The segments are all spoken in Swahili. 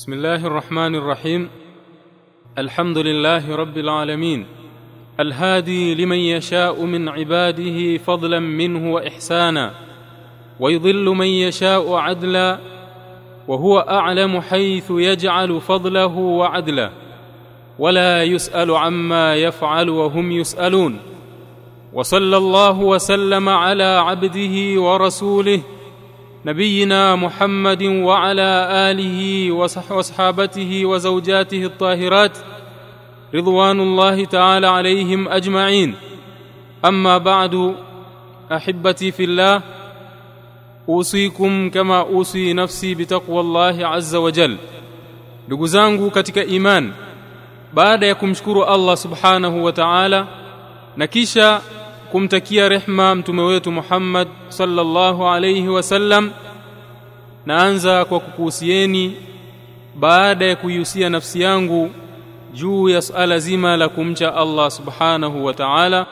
بسم الله الرحمن الرحيم. الحمد لله رب العالمين. الهادي لمن يشاء من عباده فضلا منه وإحسانا. ويضل من يشاء عدلا. وهو أعلم حيث يجعل فضله وعدله ولا يسأل عما يفعل وهم يسألون. وصلى الله وسلم على عبده ورسوله نبينا محمد وعلى آله واصحابته وزوجاته الطاهرات رضوان الله تعالى عليهم أجمعين. أما بعد أحبتي في الله أوصيكم كما أوصي نفسي بتقوى الله عز وجل. ndugu zangu katika iman baada ya kumshukuru Allah subhanahu wa ta'ala na kisha kumtakia rehma mtume wetu Muhammad sallallahu alayhi wasallam naanza kwa kukuhusieni baada ya kuihusia nafsi yangu juu ya suala zima la kumcha Allah subhanahu wa ta'ala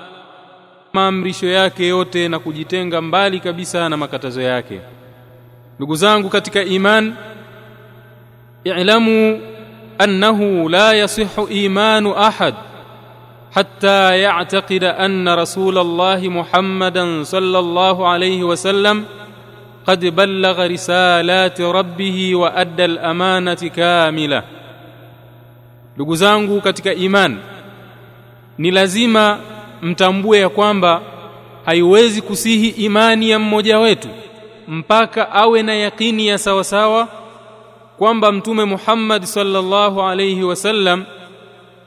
maamrisho yake yote na kujitenga mbali kabisa na makatazo yake. Ndugu zangu katika iman i'lamu annahu la yasihu imanu ahad حتى يعتقد ان رسول الله محمدا صلى الله عليه وسلم قد بلغ رسالات ربه وادى الامانه كامله ndugu zangu katika iman ni lazima mtambue ya kwamba haiwezi kusihi imani ya mmoja wetu mpaka awe na yakini ya sawasawa kwamba mtume Muhammad sallallahu alayhi wasallam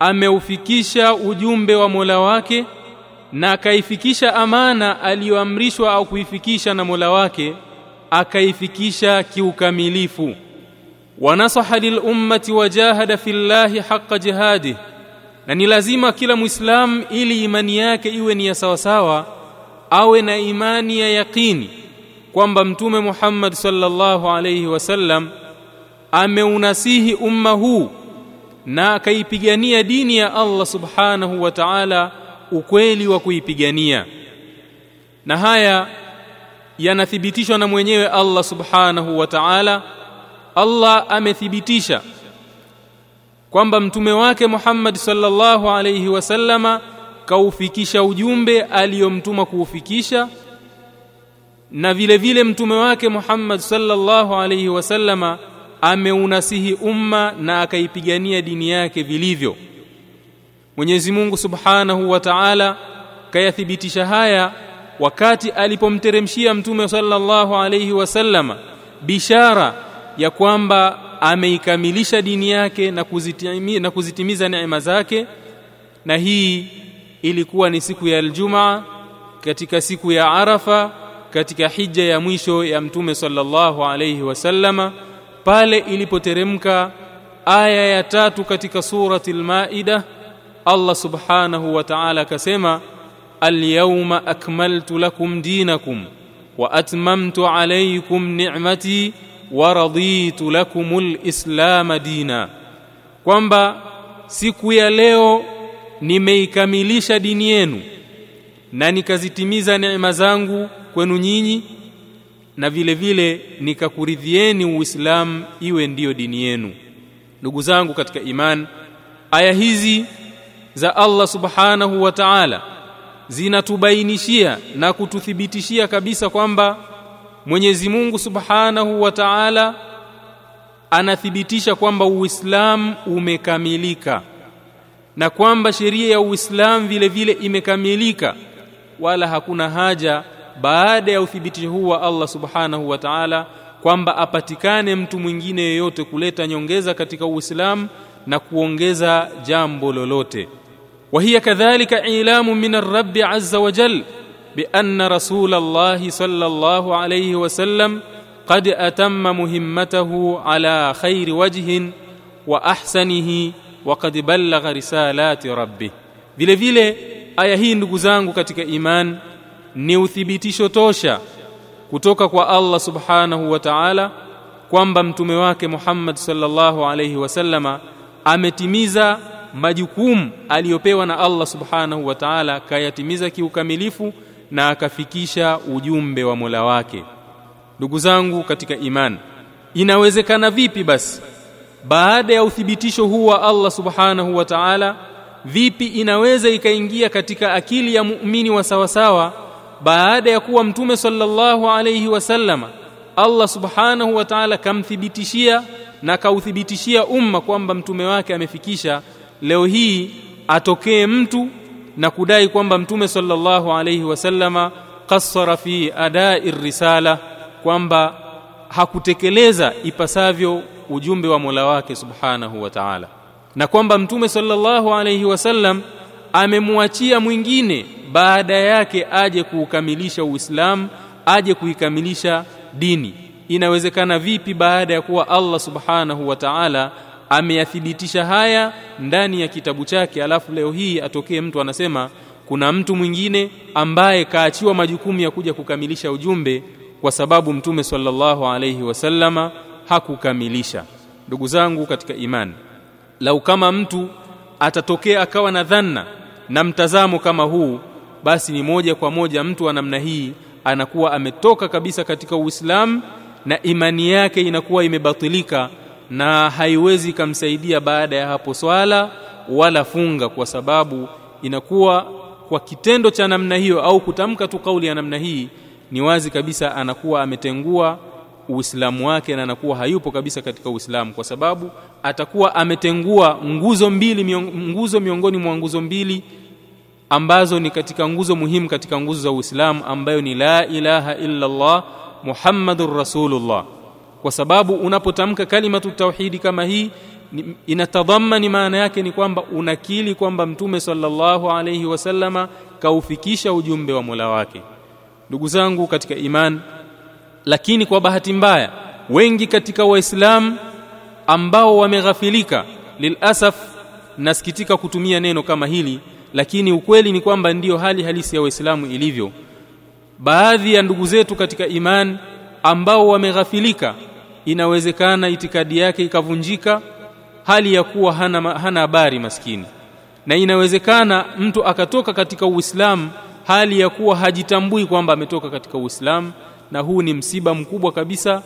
ameufikisha ujumbe wa Mola wake na akaifikisha amana aliyoamrishwa au kuifikisha na Mola wake akaifikisha kiukamilifu. Wanasaha lilummati wajahada fillahi haqqa jihadi na ni lazima kila muislamu ili imani yake iwe ni ya sawasawa awe na imani ya yaqini kwamba mtume Muhammad sallallahu alayhi wasallam ameunasihi umma huu na akaipigania dini ya Allah subhanahu wa ta'ala ukweli wa kuipigania. Na haya yanathibitishwa na mwenyewe Allah subhanahu wa ta'ala. Allah amethibitisha kwamba mtume wake Muhammad sallallahu alayhi wasallama kaufikisha ujumbe aliyomtuma kuufikisha na vile vile mtume wake Muhammad sallallahu alayhi wasallama ameunasihi umma na akaipigania dini yake vilivyo. Mwenyezi Mungu Subhanahu wa Ta'ala kayathibitisha haya wakati alipomteremshia mtume sallallahu alayhi wasallama bishara ya kwamba ameikamilisha dini yake na kuzitimiza, na kuzitimiza neema zake. Na hii ilikuwa ni siku ya Ijumaa katika siku ya Arafa katika hija ya mwisho ya mtume sallallahu alayhi wasallama pale ilipoteremka aya ya tatu katika surati al-Maida Allah subhanahu wa ta'ala akasema al-yawma akmaltu lakum dinakum wa atmamtu alaykum ni'mati wa raditu lakumul islam dina. Kwamba siku ya leo nimeikamilisha dini yenu na nikazitimiza neema zangu kwenu nyinyi na vile vile nikakuridhieni uislamu iwe ndiyo dini yenu. Ndugu zangu katika iman aya hizi za Allah subhanahu wa ta'ala zinatubainishia na kututhibitishia kabisa kwamba Mwenyezi Mungu subhanahu wa ta'ala anathibitisha kwamba Uislamu umekamilika na kwamba sheria ya Uislamu vile vile imekamilika wala hakuna haja baada ya uthibitisho huu wa Allah subhanahu wa ta'ala kwamba apatikane mtu mwingine yeyote kuleta nyongeza katika Uislamu na kuongeza jambo lolote وهي كذلك إعلام من الرب عز وجل بأن رسول الله صلى الله عليه وسلم قد أتم مهمته على خير وجه وأحسنه وقد بلغ رسالات ربه vile vile aya hii ndugu zangu katika iman ni uthibitisho tosha kutoka kwa Allah subhanahu wa ta'ala kwamba mtume wake Muhammad sallallahu alayhi wasallama ametimiza majukumu aliyopewa na Allah subhanahu wa ta'ala kayatimiza kiukamilifu na akafikisha ujumbe wa Mola wake. Ndugu zangu katika iman inawezekana vipi basi baada ya uthibitisho huu wa Allah subhanahu wa ta'ala vipi inaweza ikaingia katika akili ya muumini wa sawasawa baada ya kuwa mtume sallallahu alayhi wasallama Allah subhanahu wa ta'ala kamthibitishia na kauthibitishia umma kwamba mtume wake amefikisha leo hii atokee mtu na kudai kwamba mtume sallallahu alayhi wasallama qassara fi adai risala kwamba hakutekeleza ipasavyo ujumbe wa Mola wake subhanahu wa ta'ala. Na kwamba mtume sallallahu alayhi wasallam amemwachia mwingine baada yake aje kuukamilisha Uislamu aje kuikamilisha dini. Inawezekana vipi baada ya kuwa Allah subhanahu wa ta'ala ameyathibitisha haya ndani ya kitabu chake alafu leo hii atokee mtu anasema kuna mtu mwingine ambaye kaachiwa majukumu ya kuja kukamilisha ujumbe kwa sababu mtume sallallahu alayhi wasallama hakukamilisha? Ndugu zangu katika imani lau kama mtu atatokea akawa na dhanna na mtazamo kama huu basi ni moja kwa moja mtu wa namna hii anakuwa ametoka kabisa katika Uislamu na imani yake inakuwa imebatilika na haiwezi kumsaidia baada ya hapo swala wala funga kwa sababu inakuwa kwa kitendo cha namna hiyo au kutamka tu kauli ya namna hii ni wazi kabisa anakuwa ametengua Uislamu wake na anakuwa hayupo kabisa katika Uislamu kwa sababu atakuwa ametengua nguzo mbili nguzo miongoni mwa nguzo mbili ambazo ni katika nguzo muhimu katika nguzo za Uislamu ambayo ni la ilaha illa Allah Muhammadur Rasulullah. Kwa sababu unapotamka kalimatu tauhidi kama hii inatadhamani maana yake ni kwamba unakili kwamba mtume sallallahu alayhi wasallama kaufikisha ujumbe wa Mola wake. Ndugu zangu katika iman lakini kwa bahati mbaya wengi katika waislamu ambao wameghafilika lilasaf nasikitika kutumia neno kama hili lakini ukweli ni kwamba ndiyo hali halisi ya waislamu ilivyo. Baadhi ya ndugu zetu katika iman ambao wameghafilika inawezekana itikadi yake ikavunjika hali ya kuwa hana hana habari maskini. Na inawezekana mtu akatoka katika Uislamu hali ya kuwa hajitambui kwamba ametoka katika Uislamu na huu ni msiba mkubwa kabisa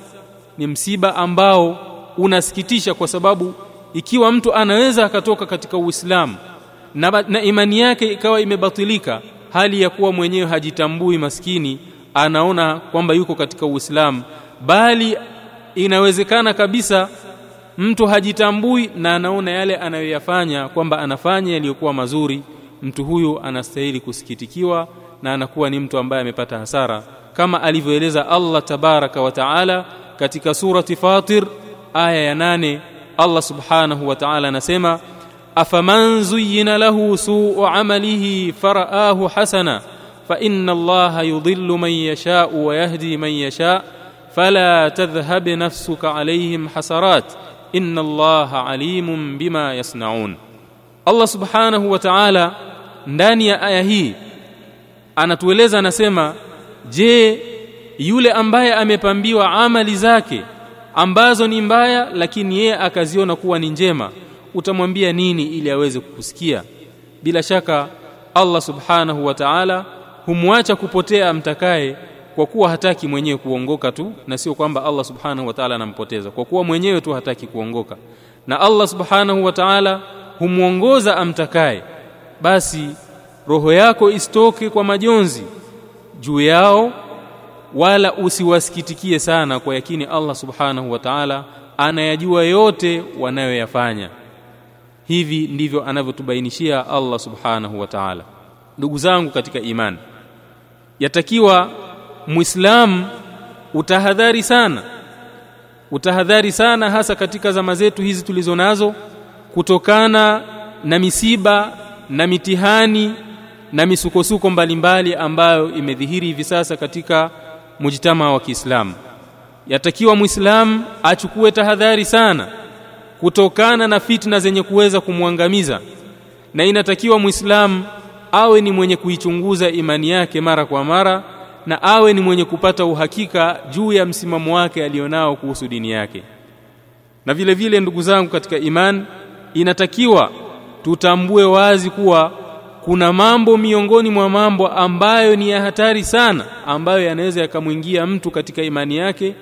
ni msiba ambao unasikitisha kwa sababu ikiwa mtu anaweza akatoka katika Uislamu na, na imani yake ikawa imebatilika hali ya kuwa mwenyewe hajitambui maskini anaona kwamba yuko katika Uislamu. Bali inawezekana kabisa mtu hajitambui na anaona yale anayoyafanya kwamba anafanya yaliyokuwa mazuri. Mtu huyu anastahili kusikitikiwa na anakuwa ni mtu ambaye amepata hasara. Kama alivyoeleza Allah tabaraka wa taala katika surati Fatir aya ya nane Allah subhanahu wa ta'ala anasema afaman zuyyina lahu su'u amalihi faraahu hasana fa inna Allaha yudhillu man yasha'u wa yahdi man yasha' fala tadhhab nafsuka alayhim hasarat inna Allaha alimun bima yasnaun Allah subhanahu wa ta'ala ndani ya aya hii anatueleza anasema je yule ambaye amepambiwa amali zake ambazo ni mbaya lakini yeye akaziona kuwa ni njema utamwambia nini ili aweze kukusikia? Bila shaka Allah subhanahu wa ta'ala humwacha kupotea amtakaye kwa kuwa hataki mwenyewe kuongoka tu na sio kwamba Allah subhanahu wa ta'ala anampoteza. Kwa kuwa mwenyewe tu hataki kuongoka. Na Allah subhanahu wa ta'ala humwongoza amtakaye. Basi roho yako isitoke kwa majonzi juu yao wala usiwasikitikie sana kwa yakini Allah subhanahu wa ta'ala anayajua yote wanayoyafanya hivi ndivyo anavyotubainishia Allah subhanahu wa ta'ala. Ndugu zangu katika imani yatakiwa muislamu utahadhari sana utahadhari sana hasa katika zama zetu hizi tulizo nazo kutokana na misiba na mitihani na misukosuko mbalimbali ambayo imedhihiri hivi sasa katika mujitamaa wa Kiislamu. Yatakiwa muislamu achukue tahadhari sana kutokana na fitna zenye kuweza kumwangamiza na inatakiwa muislamu awe ni mwenye kuichunguza imani yake mara kwa mara na awe ni mwenye kupata uhakika juu ya msimamo wake alionao kuhusu dini yake. Na vile vile ndugu zangu katika imani inatakiwa tutambue wazi kuwa kuna mambo miongoni mwa mambo ambayo ni ya hatari sana ambayo yanaweza yakamwingia mtu katika imani yake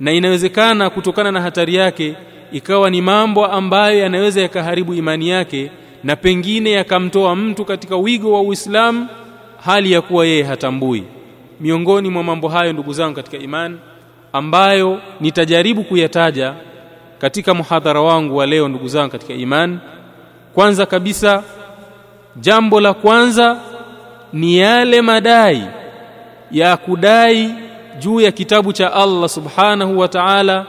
na inawezekana kutokana na hatari yake ikawa ni mambo ambayo yanaweza yakaharibu imani yake na pengine yakamtoa mtu katika wigo wa Uislamu hali ya kuwa yeye hatambui. Miongoni mwa mambo hayo ndugu zangu katika imani ambayo nitajaribu kuyataja katika muhadhara wangu wa leo ndugu zangu katika imani kwanza kabisa jambo la kwanza ni yale madai ya kudai juu ya kitabu cha Allah subhanahu wa ta'ala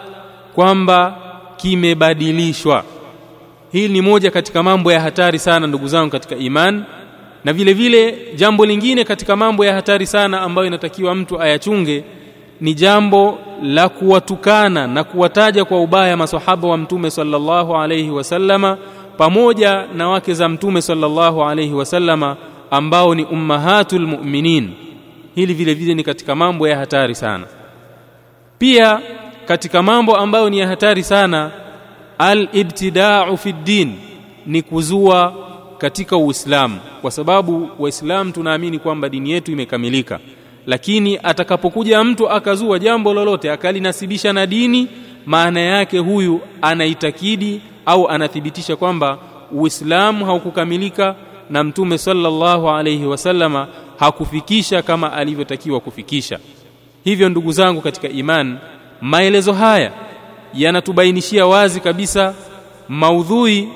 kwamba kimebadilishwa. Hili ni moja katika mambo ya hatari sana ndugu zangu katika iman. Na vile vile jambo lingine katika mambo ya hatari sana ambayo inatakiwa mtu ayachunge ni jambo la kuwatukana na kuwataja kwa ubaya masahaba wa mtume sallallahu alayhi wasallama pamoja na wake za mtume sallallahu alayhi wasallama ambao ni ummahatul mu'minin. Hili vile vile ni katika mambo ya hatari sana. Pia katika mambo ambayo ni ya hatari sana al-ibtida'u fi din ni kuzua katika Uislamu. Kwa sababu Waislamu tunaamini kwamba dini yetu imekamilika. Lakini atakapokuja mtu akazua jambo lolote akalinasibisha na dini maana yake huyu anaitakidi au anathibitisha kwamba Uislamu haukukamilika na Mtume sallallahu alayhi wasallama hakufikisha kama alivyotakiwa kufikisha. Hivyo ndugu zangu katika iman maelezo haya yanatubainishia wazi kabisa maudhui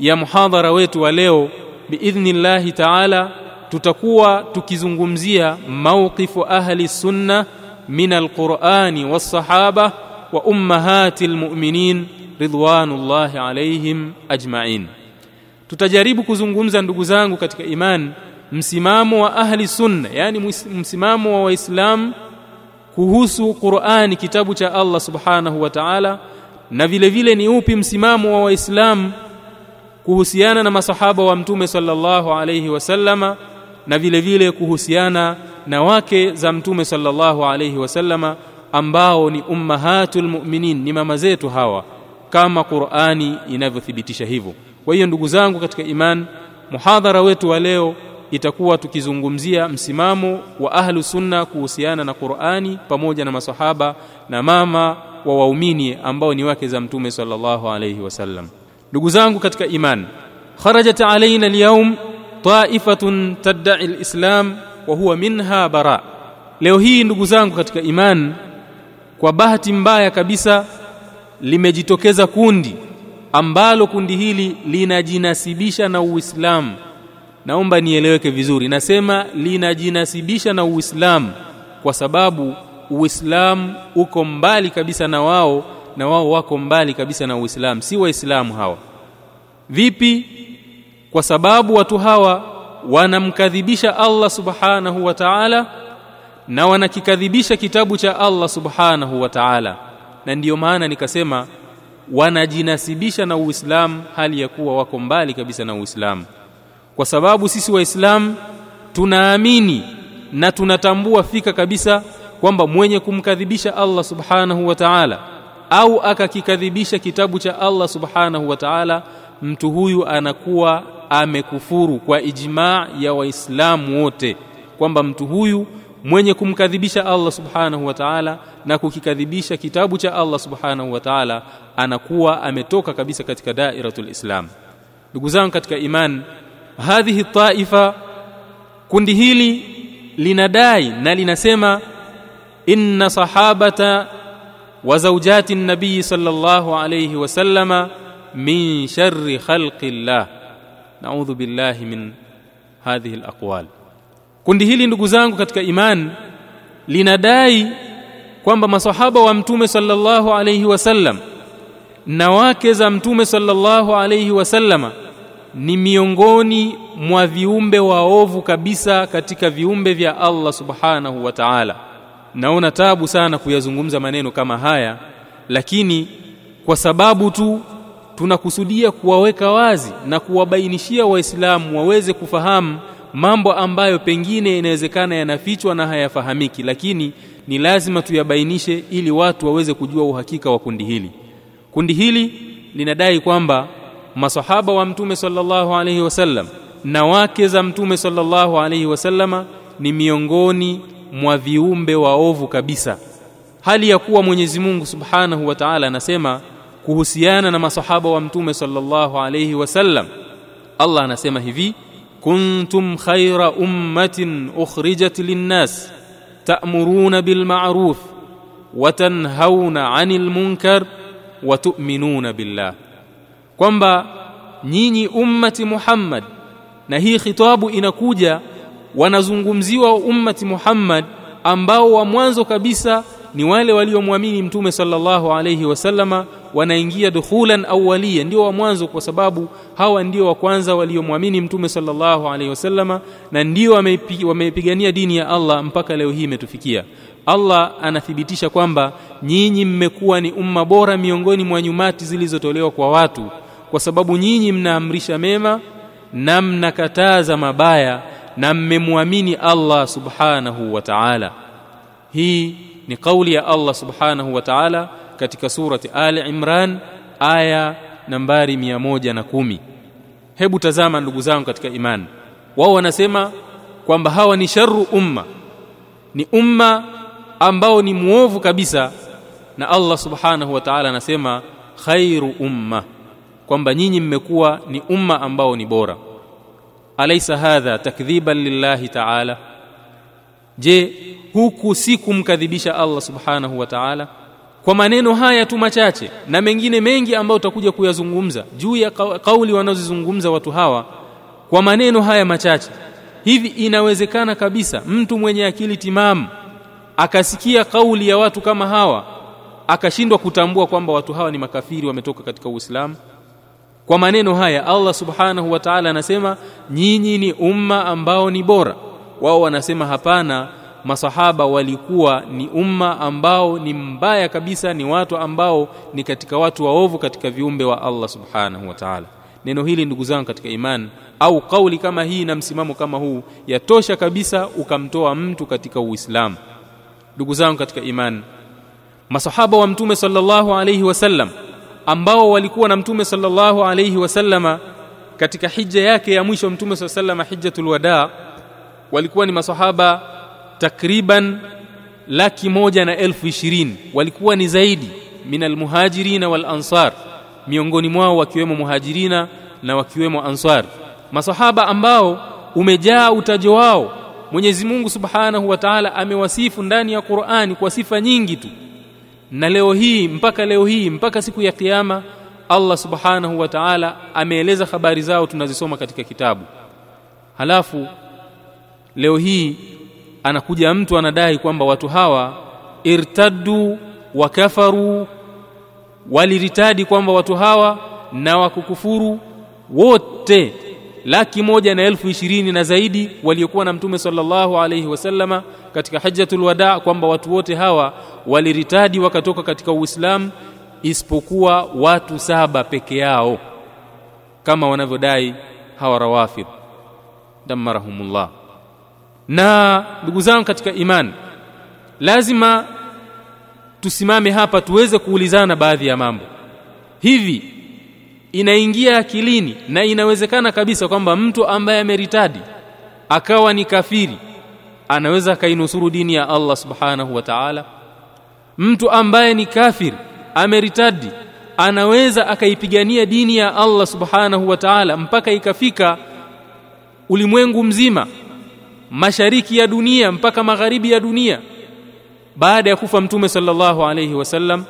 ya muhadhara wetu wa leo. Biidhnillahi taala tutakuwa tukizungumzia mauqifu ahli sunna min alqurani wassahaba wa ummahati almu'minin ridwanullahi alaihim ajma'in. Tutajaribu kuzungumza ndugu zangu katika iman msimamo wa ahli sunna yani msimamo wa waislamu kuhusu Qur'ani kitabu cha Allah subhanahu wa ta'ala na vile vile ni upi msimamo wa waislamu kuhusiana na masahaba wa mtume sallallahu alayhi wasallama na vile vile kuhusiana na wake za mtume sallallahu alayhi wasallama ambao ni ummahatul mu'minin ni mama zetu hawa kama Qur'ani inavyothibitisha hivyo. Kwa hiyo ndugu zangu katika iman muhadhara wetu wa leo itakuwa tukizungumzia msimamo wa ahlu sunna kuhusiana na Qur'ani pamoja na masahaba na mama wa waumini ambao ni wake za mtume sallallahu alayhi wasallam ndugu zangu katika iman kharajat alaina alyawm ta'ifatun tad'i alislam wa huwa minha bara. Leo hii ndugu zangu katika iman kwa bahati mbaya kabisa limejitokeza kundi ambalo kundi hili linajinasibisha na Uislamu naomba nieleweke vizuri. Nasema linajinasibisha na Uislamu kwa sababu Uislamu uko mbali kabisa na wao na wao wako mbali kabisa na Uislamu. Si waislamu hawa. Vipi? Kwa sababu watu hawa wanamkadhibisha Allah subhanahu wa ta'ala na wanakikadhibisha kitabu cha Allah subhanahu wa ta'ala. Na ndiyo maana nikasema wanajinasibisha na Uislamu hali ya kuwa wako mbali kabisa na Uislamu kwa sababu sisi waislamu tunaamini na tunatambua fika kabisa kwamba mwenye kumkadhibisha Allah subhanahu wa ta'ala au akakikadhibisha kitabu cha Allah subhanahu wa ta'ala mtu huyu anakuwa amekufuru kwa ijmaa ya waislamu wote kwamba mtu huyu mwenye kumkadhibisha Allah subhanahu wa ta'ala na kukikadhibisha kitabu cha Allah subhanahu wa ta'ala anakuwa ametoka kabisa katika dairatul islam. Ndugu zangu katika iman hadhihi taifa kundi hili linadai na linasema inna sahabata wa zawjati nabii sallallahu alayhi wasallama min sharri khalqillah naudhu billahi min hadhihi alaqwal kundi hili ndugu zangu katika iman linadai kwamba masahaba wa mtume sallallahu alayhi wasallam na wake za mtume sallallahu alayhi wasallama ni miongoni mwa viumbe waovu kabisa katika viumbe vya Allah subhanahu wa ta'ala. Naona tabu sana kuyazungumza maneno kama haya lakini kwa sababu tu tunakusudia kuwaweka wazi na kuwabainishia waislamu waweze kufahamu mambo ambayo pengine inawezekana yanafichwa na hayafahamiki lakini ni lazima tuyabainishe ili watu waweze kujua uhakika wa kundi hili. Kundi hili linadai kwamba masahaba wa mtume sallallahu alaihi wasallam na wake za mtume sallallahu alaihi wasallama ni miongoni mwa viumbe waovu kabisa hali ya kuwa Mwenyezi Mungu Subhanahu wa Ta'ala anasema kuhusiana na masahaba wa mtume sallallahu alayhi wasallam Allah anasema hivi kuntum khayra ummatin ukhrijat linnas ta'muruna bil ma'ruf wa tanhauna 'anil munkar wa tu'minuna billah kwamba nyinyi ummati Muhammad na hii khitabu inakuja wanazungumziwa ummati Muhammad ambao wa mwanzo kabisa ni wale waliomwamini mtume sallallahu alayhi wasallama wanaingia dukhulan awwaliya ndio wa mwanzo kwa sababu hawa ndio wa kwanza waliomwamini mtume sallallahu alayhi wasallama na ndio wameipigania dini ya Allah mpaka leo hii imetufikia. Allah anathibitisha kwamba nyinyi mmekuwa ni umma bora miongoni mwa nyumati zilizotolewa kwa watu kwa sababu nyinyi mnaamrisha mema na mnakataza mabaya na mmemwamini Allah subhanahu wa ta'ala. Hii ni kauli ya Allah subhanahu wa ta'ala katika surati Ali Imran aya nambari 110 hebu tazama ndugu zangu katika imani wao wanasema kwamba hawa ni sharru umma ni umma ambao ni muovu kabisa na Allah subhanahu wa ta'ala anasema khairu umma kwamba nyinyi mmekuwa ni umma ambao ni bora. Alaysa hadha takdhiban lillahi ta'ala. Je huku si kumkadhibisha Allah subhanahu wa ta'ala? Kwa maneno haya tu machache na mengine mengi ambayo utakuja kuyazungumza juu ya kauli wanazozungumza watu hawa kwa maneno haya machache hivi inawezekana kabisa mtu mwenye akili timamu akasikia kauli ya watu kama hawa akashindwa kutambua kwamba watu hawa ni makafiri wametoka katika Uislamu kwa maneno haya Allah subhanahu wa ta'ala anasema nyinyi ni umma ambao ni bora. Wao wanasema hapana masahaba walikuwa ni umma ambao ni mbaya kabisa ni watu ambao ni katika watu waovu katika viumbe wa Allah subhanahu wa ta'ala. Neno hili ndugu zangu katika imani au kauli kama hii na msimamo kama huu yatosha kabisa ukamtoa mtu katika Uislamu. Ndugu zangu katika imani masahaba wa mtume sallallahu alayhi wasallam ambao walikuwa na mtume sallallahu alayhi wasallama katika hija yake ya mwisho mtume sallallahu alayhi wasallam hijjatul wadaa walikuwa ni masahaba takriban laki moja na elfu ishirini. Walikuwa ni zaidi min almuhajirina wal ansar miongoni mwao wakiwemo muhajirina na wakiwemo ansar. Masahaba ambao umejaa utajo wao Mwenyezi Mungu Subhanahu wa Ta'ala amewasifu ndani ya Qur'ani kwa sifa nyingi tu na leo hii mpaka leo hii mpaka siku ya kiyama Allah Subhanahu wa Ta'ala ameeleza habari zao tunazisoma katika kitabu. Halafu leo hii anakuja mtu anadai kwamba watu hawa irtaddu wa kafaru waliritadi kwamba watu hawa na wakukufuru wote laki moja na elfu ishirini na zaidi waliokuwa na mtume sallallahu alaihi wasallama katika hajjatul wadaa kwamba watu wote hawa waliritadi wakatoka katika Uislamu isipokuwa watu saba peke yao kama wanavyodai hawa rawafid. Damarahumullah na ndugu zangu katika imani lazima tusimame hapa tuweze kuulizana baadhi ya mambo. Hivi inaingia akilini na inawezekana kabisa kwamba mtu ambaye ameritadi akawa ni kafiri anaweza akainusuru dini ya Allah subhanahu wa ta'ala. Mtu ambaye ni kafir ameritadi anaweza akaipigania dini ya Allah subhanahu wa ta'ala mpaka ikafika ulimwengu mzima mashariki ya dunia mpaka magharibi ya dunia. Baada ya kufa mtume sallallahu alayhi wasallam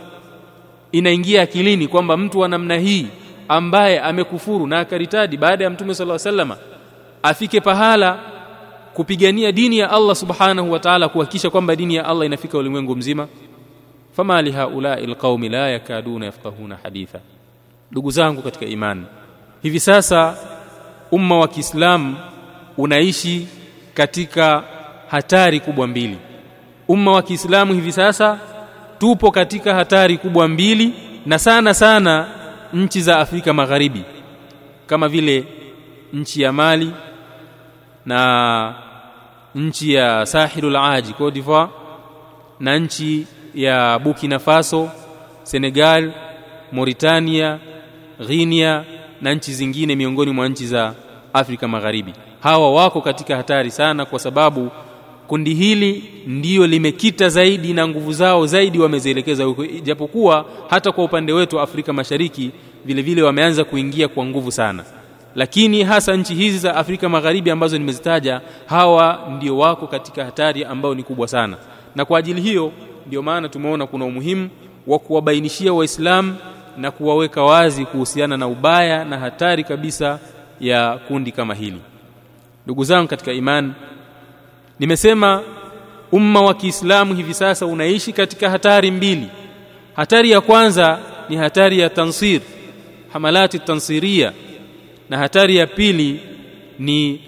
inaingia akilini kwamba mtu wa namna hii ambaye amekufuru na akaritadi baada ya mtume sallallahu alayhi wasallam afike pahala kupigania dini ya Allah subhanahu wa ta'ala kuhakikisha kwamba dini ya Allah inafika ulimwengu mzima. Fama li haula'i alqaumi la yakaduna yafqahuna haditha. Ndugu zangu katika imani hivi sasa umma wa Kiislamu unaishi katika hatari kubwa mbili. Umma wa Kiislamu hivi sasa tupo katika hatari kubwa mbili na sana sana nchi za Afrika Magharibi kama vile nchi ya Mali na nchi ya Sahilul Aji Cote d'Ivoire na nchi ya Burkina Faso Senegal Mauritania Guinea na nchi zingine miongoni mwa nchi za Afrika Magharibi. Hawa wako katika hatari sana kwa sababu kundi hili ndiyo limekita zaidi na nguvu zao zaidi wamezielekeza huko japokuwa hata kwa upande wetu Afrika Mashariki vile vile wameanza kuingia kwa nguvu sana lakini hasa nchi hizi za Afrika Magharibi ambazo nimezitaja hawa ndio wako katika hatari ambayo ni kubwa sana. Na kwa ajili hiyo ndio maana tumeona kuna umuhimu wa kuwabainishia waislamu na kuwaweka wazi kuhusiana na ubaya na hatari kabisa ya kundi kama hili. Ndugu zangu katika imani nimesema umma wa Kiislamu hivi sasa unaishi katika hatari mbili. Hatari ya kwanza ni hatari ya tansir hamalati tansiria na hatari ya pili ni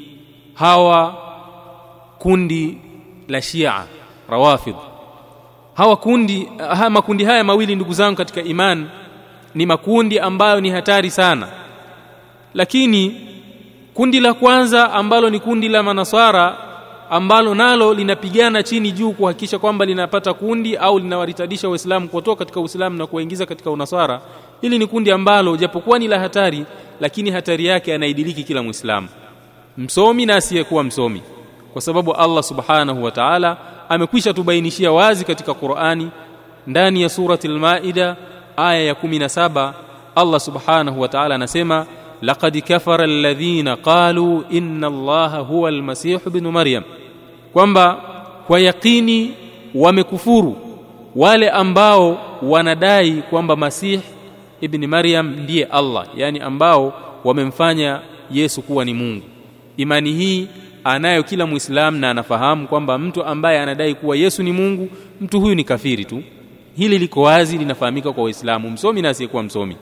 hawa kundi la Shia Rawafid. Hawa kundi ha, makundi haya mawili ndugu zangu katika iman ni makundi ambayo ni hatari sana. Lakini kundi la kwanza ambalo ni kundi la manaswara ambalo nalo linapigana chini juu kuhakikisha kwamba linapata kundi au linawaritadisha waislamu kutoka katika uislamu na kuwaingiza katika unasara hili ni kundi ambalo japokuwa ni la hatari lakini hatari yake anaidiliki kila muislamu. Msomi na asiyekuwa msomi. Kwa sababu Allah subhanahu wa ta'ala amekwisha tubainishia wazi katika Qur'ani ndani ya surati al-Maida aya ya 17 Allah subhanahu wa ta'ala anasema laqad kafara alladhina qalu inna Allaha huwa al-masih ibn Maryam. Kwamba kwa yakini wamekufuru wale ambao wanadai kwamba Masih ibn Maryam ndiye Allah yani ambao wamemfanya Yesu kuwa ni Mungu. Imani hii anayo kila muislamu na anafahamu kwamba mtu ambaye anadai kuwa Yesu ni Mungu mtu huyu ni kafiri tu. Hili liko wazi linafahamika kwa waislamu msomi na asiyekuwa msomi.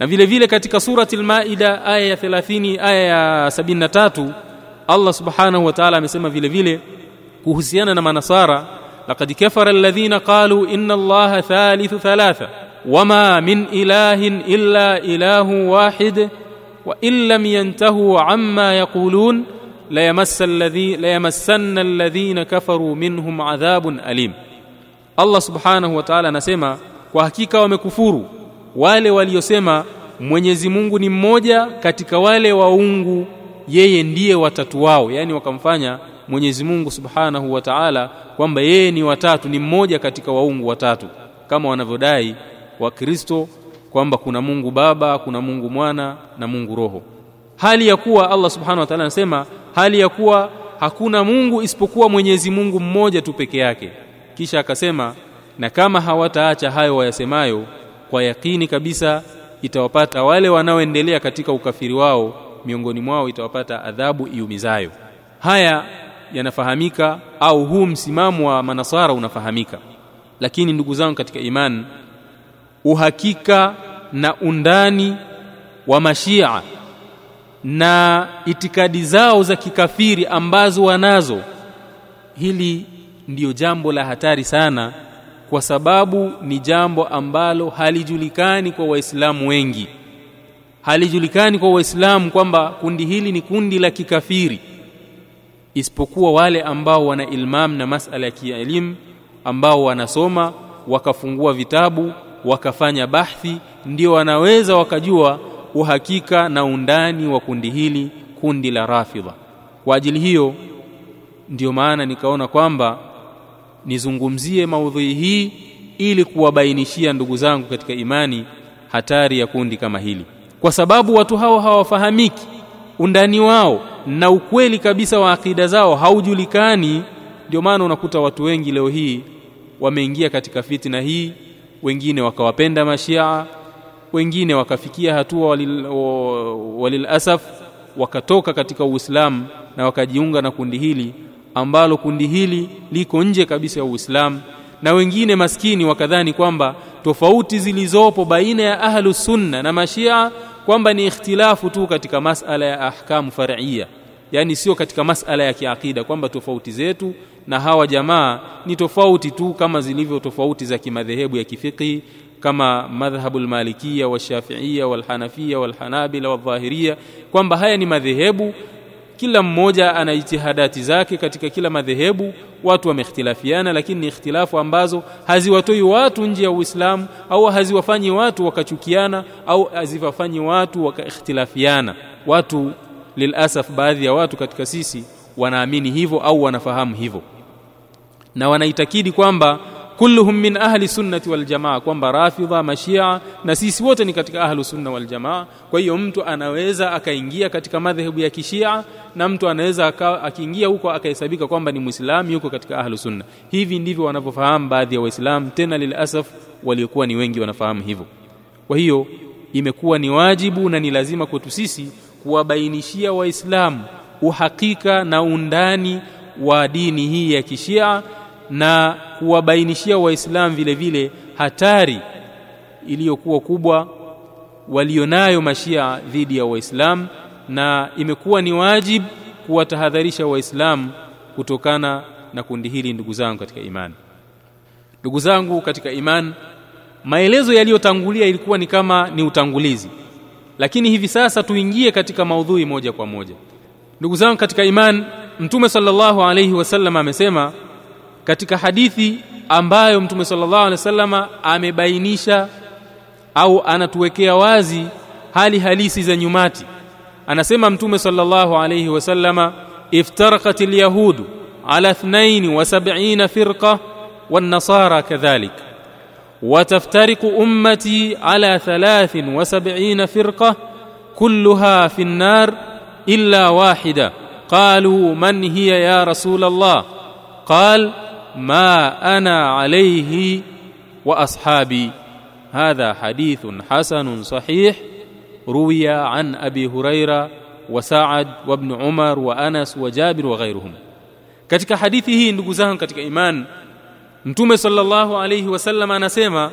Na vile vile katika surati al-Maida aya ya 30 aya ya 73 Allah subhanahu wa ta'ala amesema vile vile kuhusiana na manasara laqad kafara alladhina qalu inna allaha thalithu thalatha wama min ilahin illa ilahu wahid wa in lam yantahu amma yaqulun la yamassa alladhi la yamassanna alladhina kafaru minhum adhabun alim. Allah subhanahu wa ta'ala anasema kwa hakika wamekufuru wale waliosema Mwenyezi Mungu ni mmoja katika wale waungu yeye ndiye watatu wao. Yani wakamfanya Mwenyezi Mungu Subhanahu wa Ta'ala kwamba yeye ni watatu ni mmoja katika waungu watatu kama wanavyodai Wakristo kwamba kuna Mungu Baba, kuna Mungu Mwana na Mungu Roho. Hali ya kuwa Allah Subhanahu wa anasema hali ya kuwa hakuna Mungu isipokuwa Mwenyezi Mungu mmoja tu peke yake. Kisha akasema na kama hawataacha hayo wayasemayo kwa yakini kabisa itawapata wale wanaoendelea katika ukafiri wao miongoni mwao itawapata adhabu iumizayo. Haya yanafahamika au huu msimamo wa manasara unafahamika lakini ndugu zangu katika imani uhakika na undani wa mashia na itikadi zao za kikafiri ambazo wanazo hili ndiyo jambo la hatari sana kwa sababu ni jambo ambalo halijulikani kwa waislamu wengi. Halijulikani kwa waislamu kwamba kundi hili ni kundi la kikafiri isipokuwa wale ambao wana ilmam na masala ya kielimu ambao wanasoma wakafungua vitabu wakafanya bahthi ndio wanaweza wakajua uhakika na undani wa kundi hili kundi la rafidha. Kwa ajili hiyo ndiyo maana nikaona kwamba nizungumzie maudhui hii ili kuwabainishia ndugu zangu katika imani hatari ya kundi kama hili. Kwa sababu watu hao hawafahamiki undani wao na ukweli kabisa wa akida zao haujulikani ndio maana unakuta watu wengi leo hii wameingia katika fitina hii wengine wakawapenda mashia wengine wakafikia hatua walil, walil wakatoka katika Uislamu na wakajiunga na kundi hili ambalo kundi hili liko nje kabisa ya Uislamu. Na wengine maskini wakadhani kwamba tofauti zilizopo baina ya ahlu sunna na mashia kwamba ni ikhtilafu tu katika masala ya ahkamu far'iyya yani sio katika masala ya kiakida kwamba tofauti zetu na hawa jamaa ni tofauti tu kama zilivyo tofauti za kimadhehebu ya kifiqhi kama madhhabu lmalikia walshafiia walhanafia walhanabila wal-dhahiriyya kwamba haya ni madhehebu kila mmoja ana ijtihadati zake katika kila madhehebu watu wamehtilafiana lakini ni ikhtilafu ambazo haziwatoi watu nje ya Uislamu au haziwafanyi watu wakachukiana au haziwafanyi watu wakaikhtilafiana. Watu lilasaf baadhi ya watu katika sisi wanaamini hivyo au wanafahamu hivyo. Na wanaitakidi kwamba kulluhum min ahli sunnati wal kwamba rafidha mashia na sisi wote ni katika ahlu sunna wal kwa hiyo mtu anaweza akaingia katika madhehebu ya kishia na mtu anaweza akiingia huko akahesabika kwamba ni muislamu yuko katika ahlu sunna. Hivi ndivyo wanavyofahamu baadhi ya waislamu tena lilasaf waliokuwa ni wengi wanafahamu hivyo. Kwa hiyo imekuwa ni wajibu na ni lazima kwetu sisi kuwabainishia waislamu uhakika na undani wa dini hii ya kishia na kuwabainishia waislamu vile vile hatari iliyokuwa kubwa walionayo mashia dhidi ya waislamu na imekuwa ni wajibu kuwatahadharisha waislamu kutokana na kundi hili ndugu zangu katika imani. Ndugu zangu katika imani maelezo yaliyotangulia ilikuwa ni kama ni utangulizi lakini hivi sasa tuingie katika maudhui moja kwa moja. Ndugu zangu katika iman mtume sallallahu alayhi wasallam amesema katika hadithi ambayo mtume sallallahu alaihi wasallama amebainisha au anatuwekea wazi hali halisi za nyumati. Anasema mtume sallallahu alayhi wasallama iftaraqat lyahudu ala 72 firqa wan nasara kadhalik وتفترق أمتي على ثلاث وسبعين فرقة كلها في النار إلا واحدة. قالوا من هي يا رسول الله؟ قال ما أنا عليه وأصحابي. هذا حديث حسن صحيح روي عن أبي هريرة وسعد وابن عمر وأنس وجابر وغيرهم. Katika hadithi hii katika imani mtume sallallahu alayhi wasallam anasema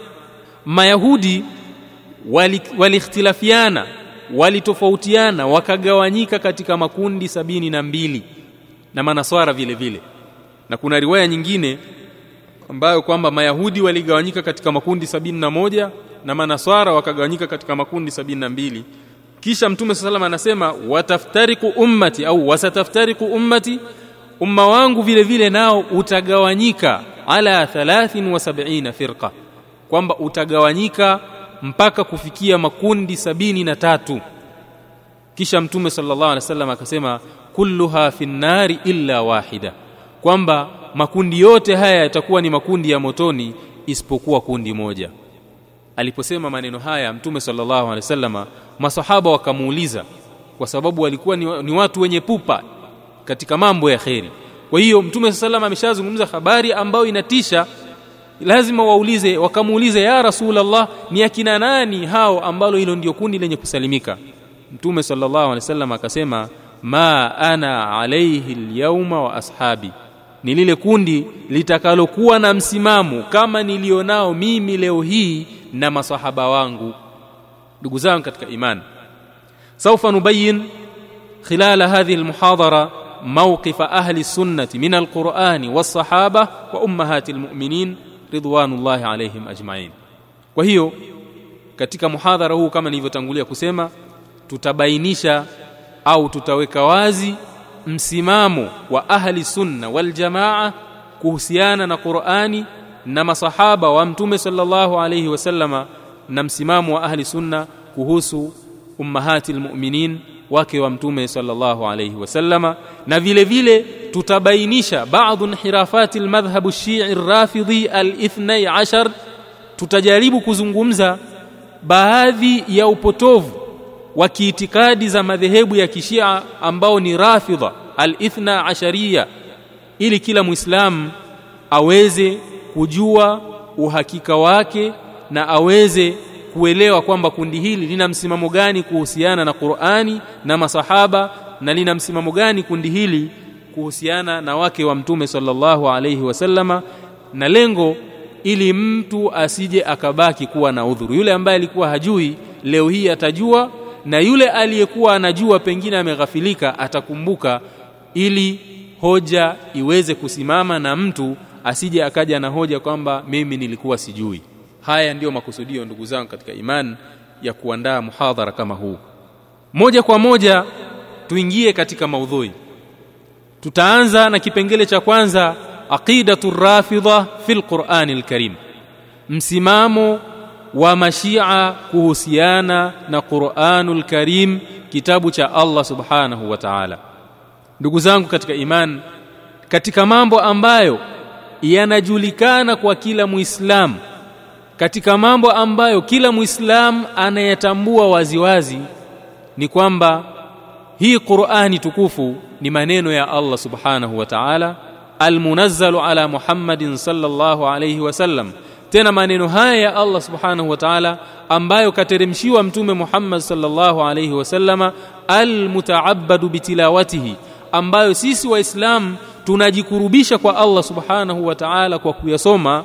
mayahudi waliikhtilafiana wali walitofautiana wakagawanyika katika makundi sabini na mbili. Na manaswara vile vile. Na kuna riwaya nyingine ambayo kwamba mayahudi waligawanyika katika makundi sabini na moja na manaswara wakagawanyika katika makundi sabini na mbili. Kisha mtume sallam anasema wataftariku ummati au wasataftariku ummati umma wangu vile vile nao utagawanyika ala 73 firqa kwamba utagawanyika mpaka kufikia makundi sabini na tatu. Kisha mtume sallallahu alaihi wasallam akasema kulluha fi nnari illa wahida kwamba makundi yote haya yatakuwa ni makundi ya motoni isipokuwa kundi moja. Aliposema maneno haya mtume sallallahu alaihi wasallam masahaba wakamuuliza kwa sababu walikuwa ni, watu wenye pupa katika mambo ya kheri kwa hiyo mtume sallallahu ameshazungumza habari ambayo inatisha lazima waulize wakamuulize ya rasulullah ni akina nani hao ambalo hilo ndio kundi lenye kusalimika mtume sallallahu alaihi wasallam akasema ma ana alaihi alyawma wa ashabi ni lile kundi litakalokuwa na msimamo kama nilionao mimi leo hii na masahaba wangu ndugu zangu katika imani saufa nubayin خلال هذه المحاضرة موقف أهل السنة من القرآن والصحابة وأمهات المؤمنين رضوان الله عليهم أجمعين وهي katika muhadhara huu kama nilivyotangulia kusema tutabainisha au tutaweka wazi msimamo wa ahli sunna wal jamaa kuhusiana na Qur'ani na masahaba wa mtume sallallahu alayhi wasallama na msimamo wa ahli sunna kuhusu ummahati almu'minin wake wa mtume sallallahu alayhi wasallama na vile vile tutabainisha baadhi inhirafati almadhhab ash-shi'i ar-rafidhi al-ithnai ashar tutajaribu kuzungumza baadhi ya upotovu wa kiitikadi za madhehebu ya kishia ambao ni rafidha al-ithna ashariya ili kila muislamu aweze kujua uhakika wake na aweze kuelewa kwamba kundi hili lina msimamo gani kuhusiana na Qur'ani na masahaba na lina msimamo gani kundi hili kuhusiana na wake wa mtume sallallahu alayhi wasallama na lengo ili mtu asije akabaki kuwa na udhuru. Yule ambaye alikuwa hajui leo hii atajua na yule aliyekuwa anajua pengine ameghafilika atakumbuka ili hoja iweze kusimama na mtu asije akaja na hoja kwamba mimi nilikuwa sijui haya ndiyo makusudio ndugu zangu katika imani ya kuandaa muhadhara kama huu. Moja kwa moja tuingie katika maudhui. Tutaanza na kipengele cha kwanza aqidatu rafidha fil qur'ani lkarim msimamo wa mashia kuhusiana na Qur'anul Karim kitabu cha Allah Subhanahu wa Ta'ala. Ndugu zangu katika iman katika mambo ambayo yanajulikana kwa kila muislamu katika mambo ambayo kila muislamu anayatambua waziwazi ni kwamba hii Qur'ani tukufu ni maneno ya Allah subhanahu wa ta'ala almunazzalu ala Muhammadin sallallahu alayhi wasallam tena maneno haya ya Allah subhanahu wa ta'ala ambayo kateremshiwa mtume Muhammad sallallahu alayhi wasallama almutaabbadu bitilawatihi ambayo sisi waislamu tunajikurubisha kwa Allah subhanahu wa ta'ala kwa kuyasoma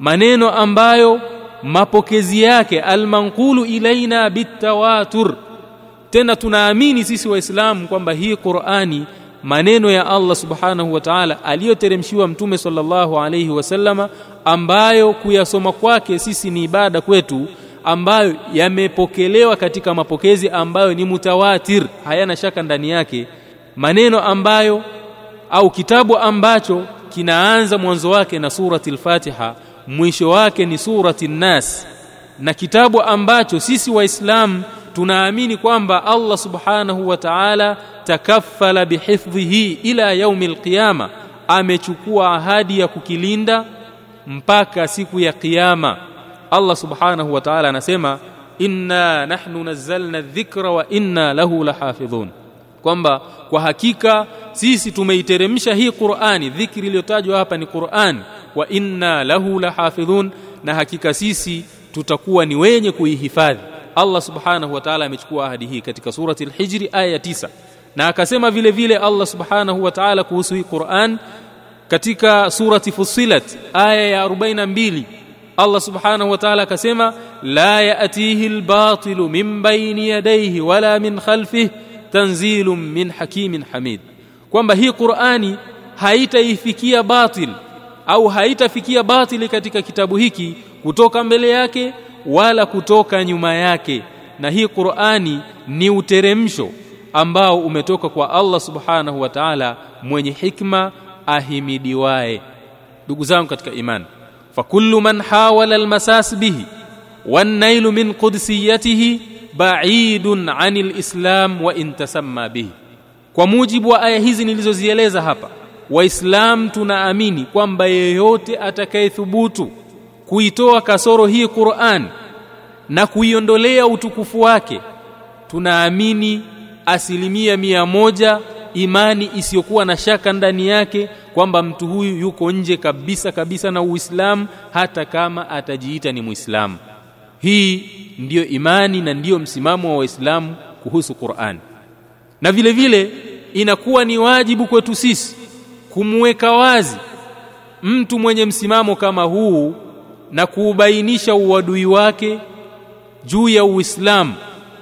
maneno ambayo mapokezi yake almanqulu ilaina bitawatur. Tena tunaamini sisi waislamu kwamba hii Qur'ani maneno ya Allah subhanahu wa ta'ala aliyoteremshiwa mtume sallallahu alayhi wasallama ambayo kuyasoma kwake sisi ni ibada kwetu ambayo yamepokelewa katika mapokezi ambayo ni mutawatir hayana shaka ndani yake. Maneno ambayo au kitabu ambacho kinaanza mwanzo wake na surati al-Fatiha mwisho wake ni surati Nas na kitabu ambacho sisi waislamu tunaamini kwamba Allah subhanahu wa ta'ala takaffala bihifdhihi ila yaumi alqiyama amechukua ahadi ya kukilinda mpaka siku ya kiyama Allah subhanahu wa ta'ala anasema inna nahnu nazzalna dhikra wa inna lahu lahafidhun kwamba kwa hakika sisi tumeiteremsha hii Qur'ani dhikri iliyotajwa hapa ni Qur'an wa inna lahu lahafidhun na hakika sisi tutakuwa ni wenye kuihifadhi Allah subhanahu wa ta'ala amechukua ahadi hii katika surati al-Hijr aya 9 na akasema vile vile Allah subhanahu wa ta'ala kuhusu hii Qur'an katika surati Fussilat aya ya 42 Allah subhanahu wa ta'ala akasema la ya'tihi al-batilu min bayni yadayhi wala min khalfihi tanzilun min hakimin hamid kwamba hii Qur'ani haitaifikia batil au haitafikia batili katika kitabu hiki kutoka mbele yake wala kutoka nyuma yake. Na hii Qur'ani ni uteremsho ambao umetoka kwa Allah subhanahu wa ta'ala mwenye hikma ahimidiwae ndugu zangu katika imani fakullu man hawala almasas bihi wan min qudsiyatihi ba'idun 'anil islam wa intasamma bihi. Kwa mujibu wa aya hizi nilizozieleza hapa waislam tunaamini kwamba yeyote atakayethubutu kuitoa kasoro hii Qur'an na kuiondolea utukufu wake tunaamini asilimia mia moja imani isiyokuwa na shaka ndani yake kwamba mtu huyu yuko nje kabisa kabisa na Uislamu hata kama atajiita ni Muislamu. Hii ndiyo imani na ndiyo msimamo wa Waislamu kuhusu Qur'an. Na vile vile inakuwa ni wajibu kwetu sisi kumweka wazi mtu mwenye msimamo kama huu na kuubainisha uadui wake juu ya Uislamu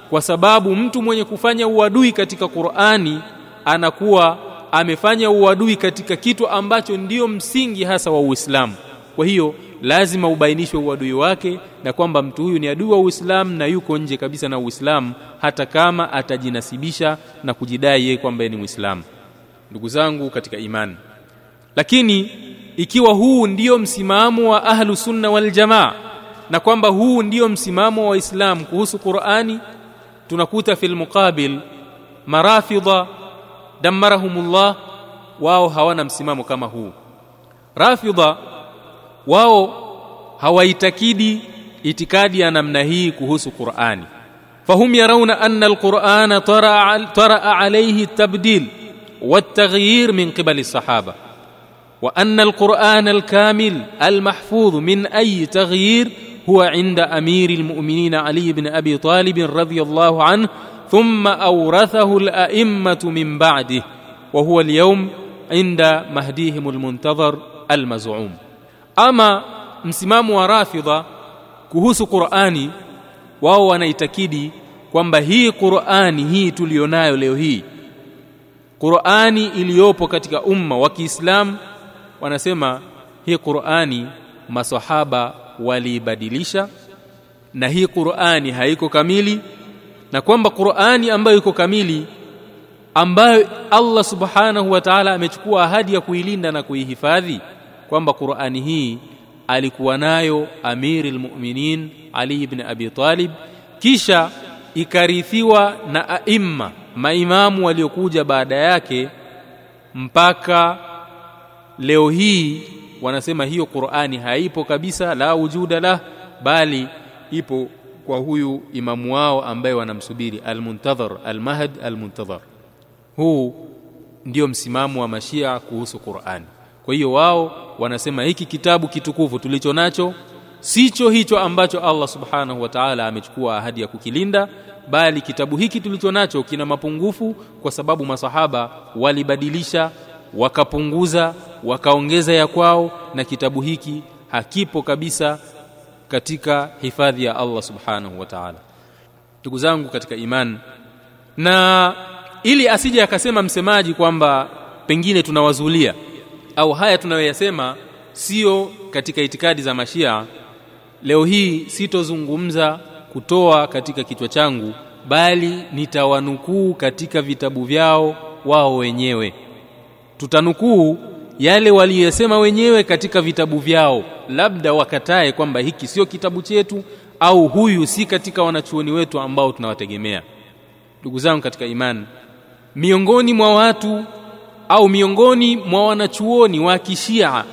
kwa sababu mtu mwenye kufanya uadui katika Qur'ani anakuwa amefanya uadui katika kitu ambacho ndiyo msingi hasa wa Uislamu. Kwa hiyo lazima ubainishwe uadui wake na kwamba mtu huyu ni adui wa Uislamu na yuko nje kabisa na Uislamu hata kama atajinasibisha na kujidai yeye kwamba ni Muislamu. Ndugu zangu katika imani. Lakini ikiwa huu ndiyo msimamo wa ahlu sunna wal jamaa na kwamba huu ndiyo msimamo wa Waislamu kuhusu Qur'ani tunakuta fil muqabil marafidha damarahumullah wao hawana msimamo kama huu rafidha wao hawaitakidi itikadi ya namna hii kuhusu Qur'ani fahum yarawna anna alqur'ana taraa alayhi tabdil والتغيير من قبل الصحابة وأن القرآن الكامل المحفوظ من أي تغيير هو عند أمير المؤمنين علي بن أبي طالب رضي الله عنه ثم أورثه الأئمة من بعده وهو اليوم عند مهديهم المنتظر المزعوم. أما msimamo wa rafidha kuhusu Qur'ani wao wanaitakidi kwamba hii Qur'ani hii tulionayo leo hii Qur'ani iliyopo katika umma wa Kiislamu wanasema hii Qur'ani maswahaba waliibadilisha na hii Qur'ani haiko kamili na kwamba Qur'ani ambayo iko kamili ambayo Allah Subhanahu wa Ta'ala amechukua ahadi ya kuilinda na kuihifadhi kwamba Qur'ani hii alikuwa nayo Amirul Mu'minin Ali ibn Abi Talib kisha ikarithiwa na aima maimamu waliokuja baada yake mpaka leo hii wanasema hiyo Qur'ani haipo kabisa la wujuda lah bali ipo kwa huyu imamu wao ambaye wanamsubiri al-muntadhar al-mahd al-muntadhar. Huu ndio msimamo wa mashia kuhusu Qur'ani. Kwa hiyo wao wanasema hiki kitabu kitukufu tulicho nacho sicho hicho ambacho Allah subhanahu wa ta'ala amechukua ahadi ya kukilinda bali kitabu hiki tulicho nacho kina mapungufu kwa sababu masahaba walibadilisha wakapunguza wakaongeza ya kwao na kitabu hiki hakipo kabisa katika hifadhi ya Allah subhanahu wa ta'ala. Ndugu zangu katika iman na ili asije akasema msemaji kwamba pengine tunawazulia au haya tunayoyasema sio katika itikadi za mashia leo hii sitozungumza kutoa katika kichwa changu bali nitawanukuu katika vitabu vyao wao wenyewe. Tutanukuu yale waliyosema wenyewe katika vitabu vyao labda wakatae kwamba hiki sio kitabu chetu au huyu si katika wanachuoni wetu ambao tunawategemea. Ndugu zangu katika imani miongoni mwa watu au miongoni mwa wanachuoni wa kishia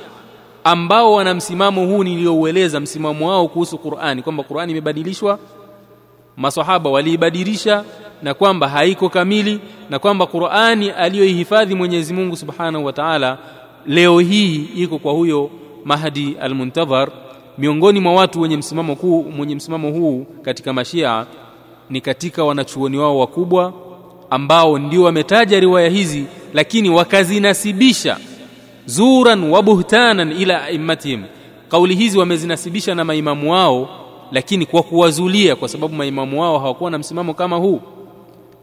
ambao wana msimamo huu nilioueleza msimamo wao kuhusu Qur'ani kwamba Qur'ani imebadilishwa maswahaba waliibadilisha na kwamba haiko kamili na kwamba Qur'ani aliyoihifadhi Mwenyezi Mungu Subhanahu wa Ta'ala leo hii iko kwa huyo Mahdi al-Muntadhar. Miongoni mwa watu wenye msimamo kuu mwenye msimamo huu katika mashia ni katika wanachuoni wao wakubwa ambao ndio wametaja riwaya hizi lakini wakazinasibisha zuran wa buhtanan ila aimmatihim. Kauli hizi wamezinasibisha na maimamu wao lakini kwa kuwazulia kwa sababu maimamu wao hawakuwa na msimamo kama huu.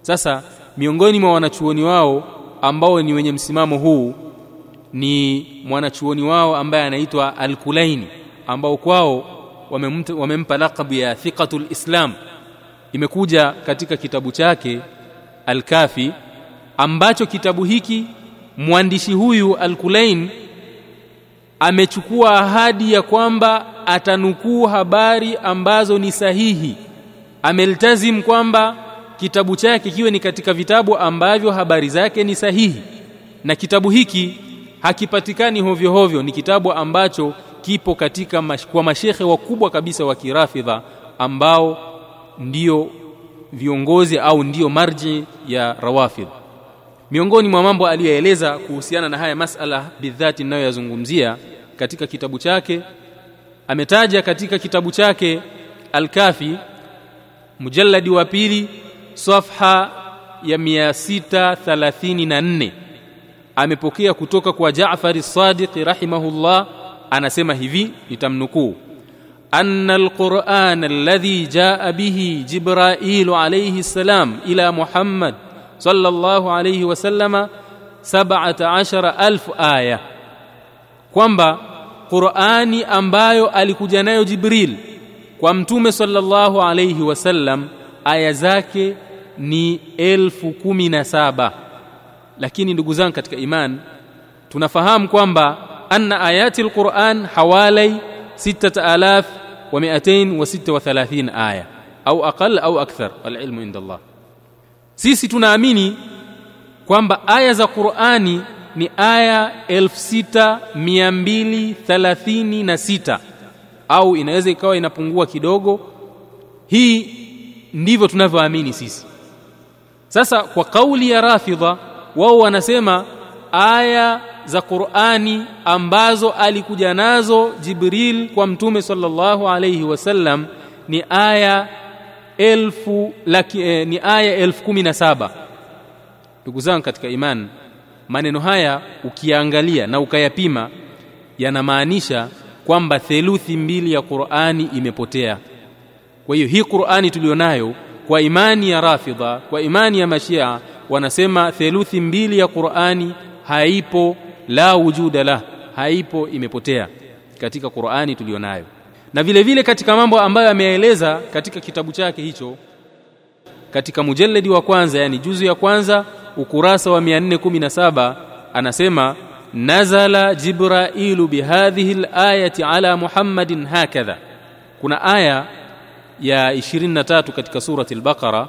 Sasa miongoni mwa wanachuoni wao ambao ni wenye msimamo huu ni mwanachuoni wao ambaye anaitwa Al-Kulaini ambao kwao wamempa, lakabu ya thiqatul Islam. Imekuja katika kitabu chake Al-Kafi ambacho kitabu hiki mwandishi huyu Al-Kulain amechukua ahadi ya kwamba atanukuu habari ambazo ni sahihi. Ameltazim kwamba kitabu chake kiwe ni katika vitabu ambavyo habari zake ni sahihi. Na kitabu hiki hakipatikani hovyo hovyo ni kitabu ambacho kipo katika mash, kwa mashehe wakubwa kabisa wa kirafidha ambao ndio viongozi au ndio marji ya rawafidh miongoni mwa mambo aliyoeleza kuhusiana na haya masala bidhati ninayoyazungumzia katika kitabu chake ametaja katika kitabu chake Al-Kafi mujalladi wa pili safha ya 634 amepokea kutoka kwa Jaafar as-Sadiq rahimahullah anasema hivi nitamnukuu أن القرآن الذي جاء به جبرائيل عليه السلام إلى محمد صلى الله عليه وسلم سبعة عشر ألف آية كومبا قرآني أمبايو ألي كجنايو جبريل كومتومي صلى الله عليه وسلم آية زاكي ني ألف كومينا سابا لكن ندقوزان كتك إيمان تنفهام كومبا أن آيات القرآن حوالي ستة آلاف ومئتين وستة وثلاثين آية أو أقل أو أكثر العلم عند الله sisi tunaamini kwamba aya za Qur'ani ni aya 6236 au inaweza ikawa inapungua kidogo. Hii ndivyo tunavyoamini sisi. Sasa kwa kauli ya rafidha wao wanasema aya za Qur'ani ambazo alikuja nazo Jibril kwa mtume sallallahu alayhi wasallam ni aya elfu laki, eh, ni aya elfu kumi na saba. Ndugu zangu katika iman maneno haya ukiyaangalia na ukayapima yanamaanisha kwamba theluthi mbili ya Qur'ani imepotea. Kwa hiyo hii Qur'ani tulionayo kwa imani ya Rafidha kwa imani ya Mashia wanasema theluthi mbili ya Qur'ani haipo la wujuda la haipo imepotea katika Qur'ani tulionayo na vile vile katika mambo ambayo ameeleza katika kitabu chake hicho katika mujalladi wa kwanza yani juzu ya kwanza ukurasa wa 417 anasema nazala jibrailu bihadhihi alayati ala muhammadin hakadha. Kuna aya ya 23 katika surati al-baqara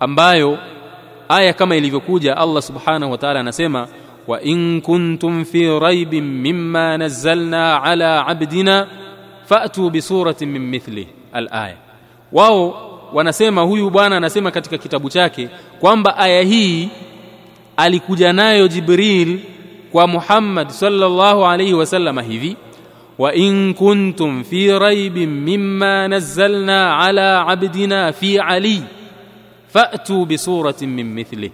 ambayo aya kama ilivyokuja Allah subhanahu wa ta'ala anasema wa in kuntum fi raibin mimma nazzalna ala abdina fa'tu bi suratin min mithlihi al-aya wao wanasema huyu bwana anasema katika kitabu chake kwamba aya hii alikuja nayo Jibril kwa Muhammad sallallahu alayhi wasallam hivi wa in kuntum fi raibin mimma nazzalna ala abdina fi ali fa'tu bi suratin min mithlihi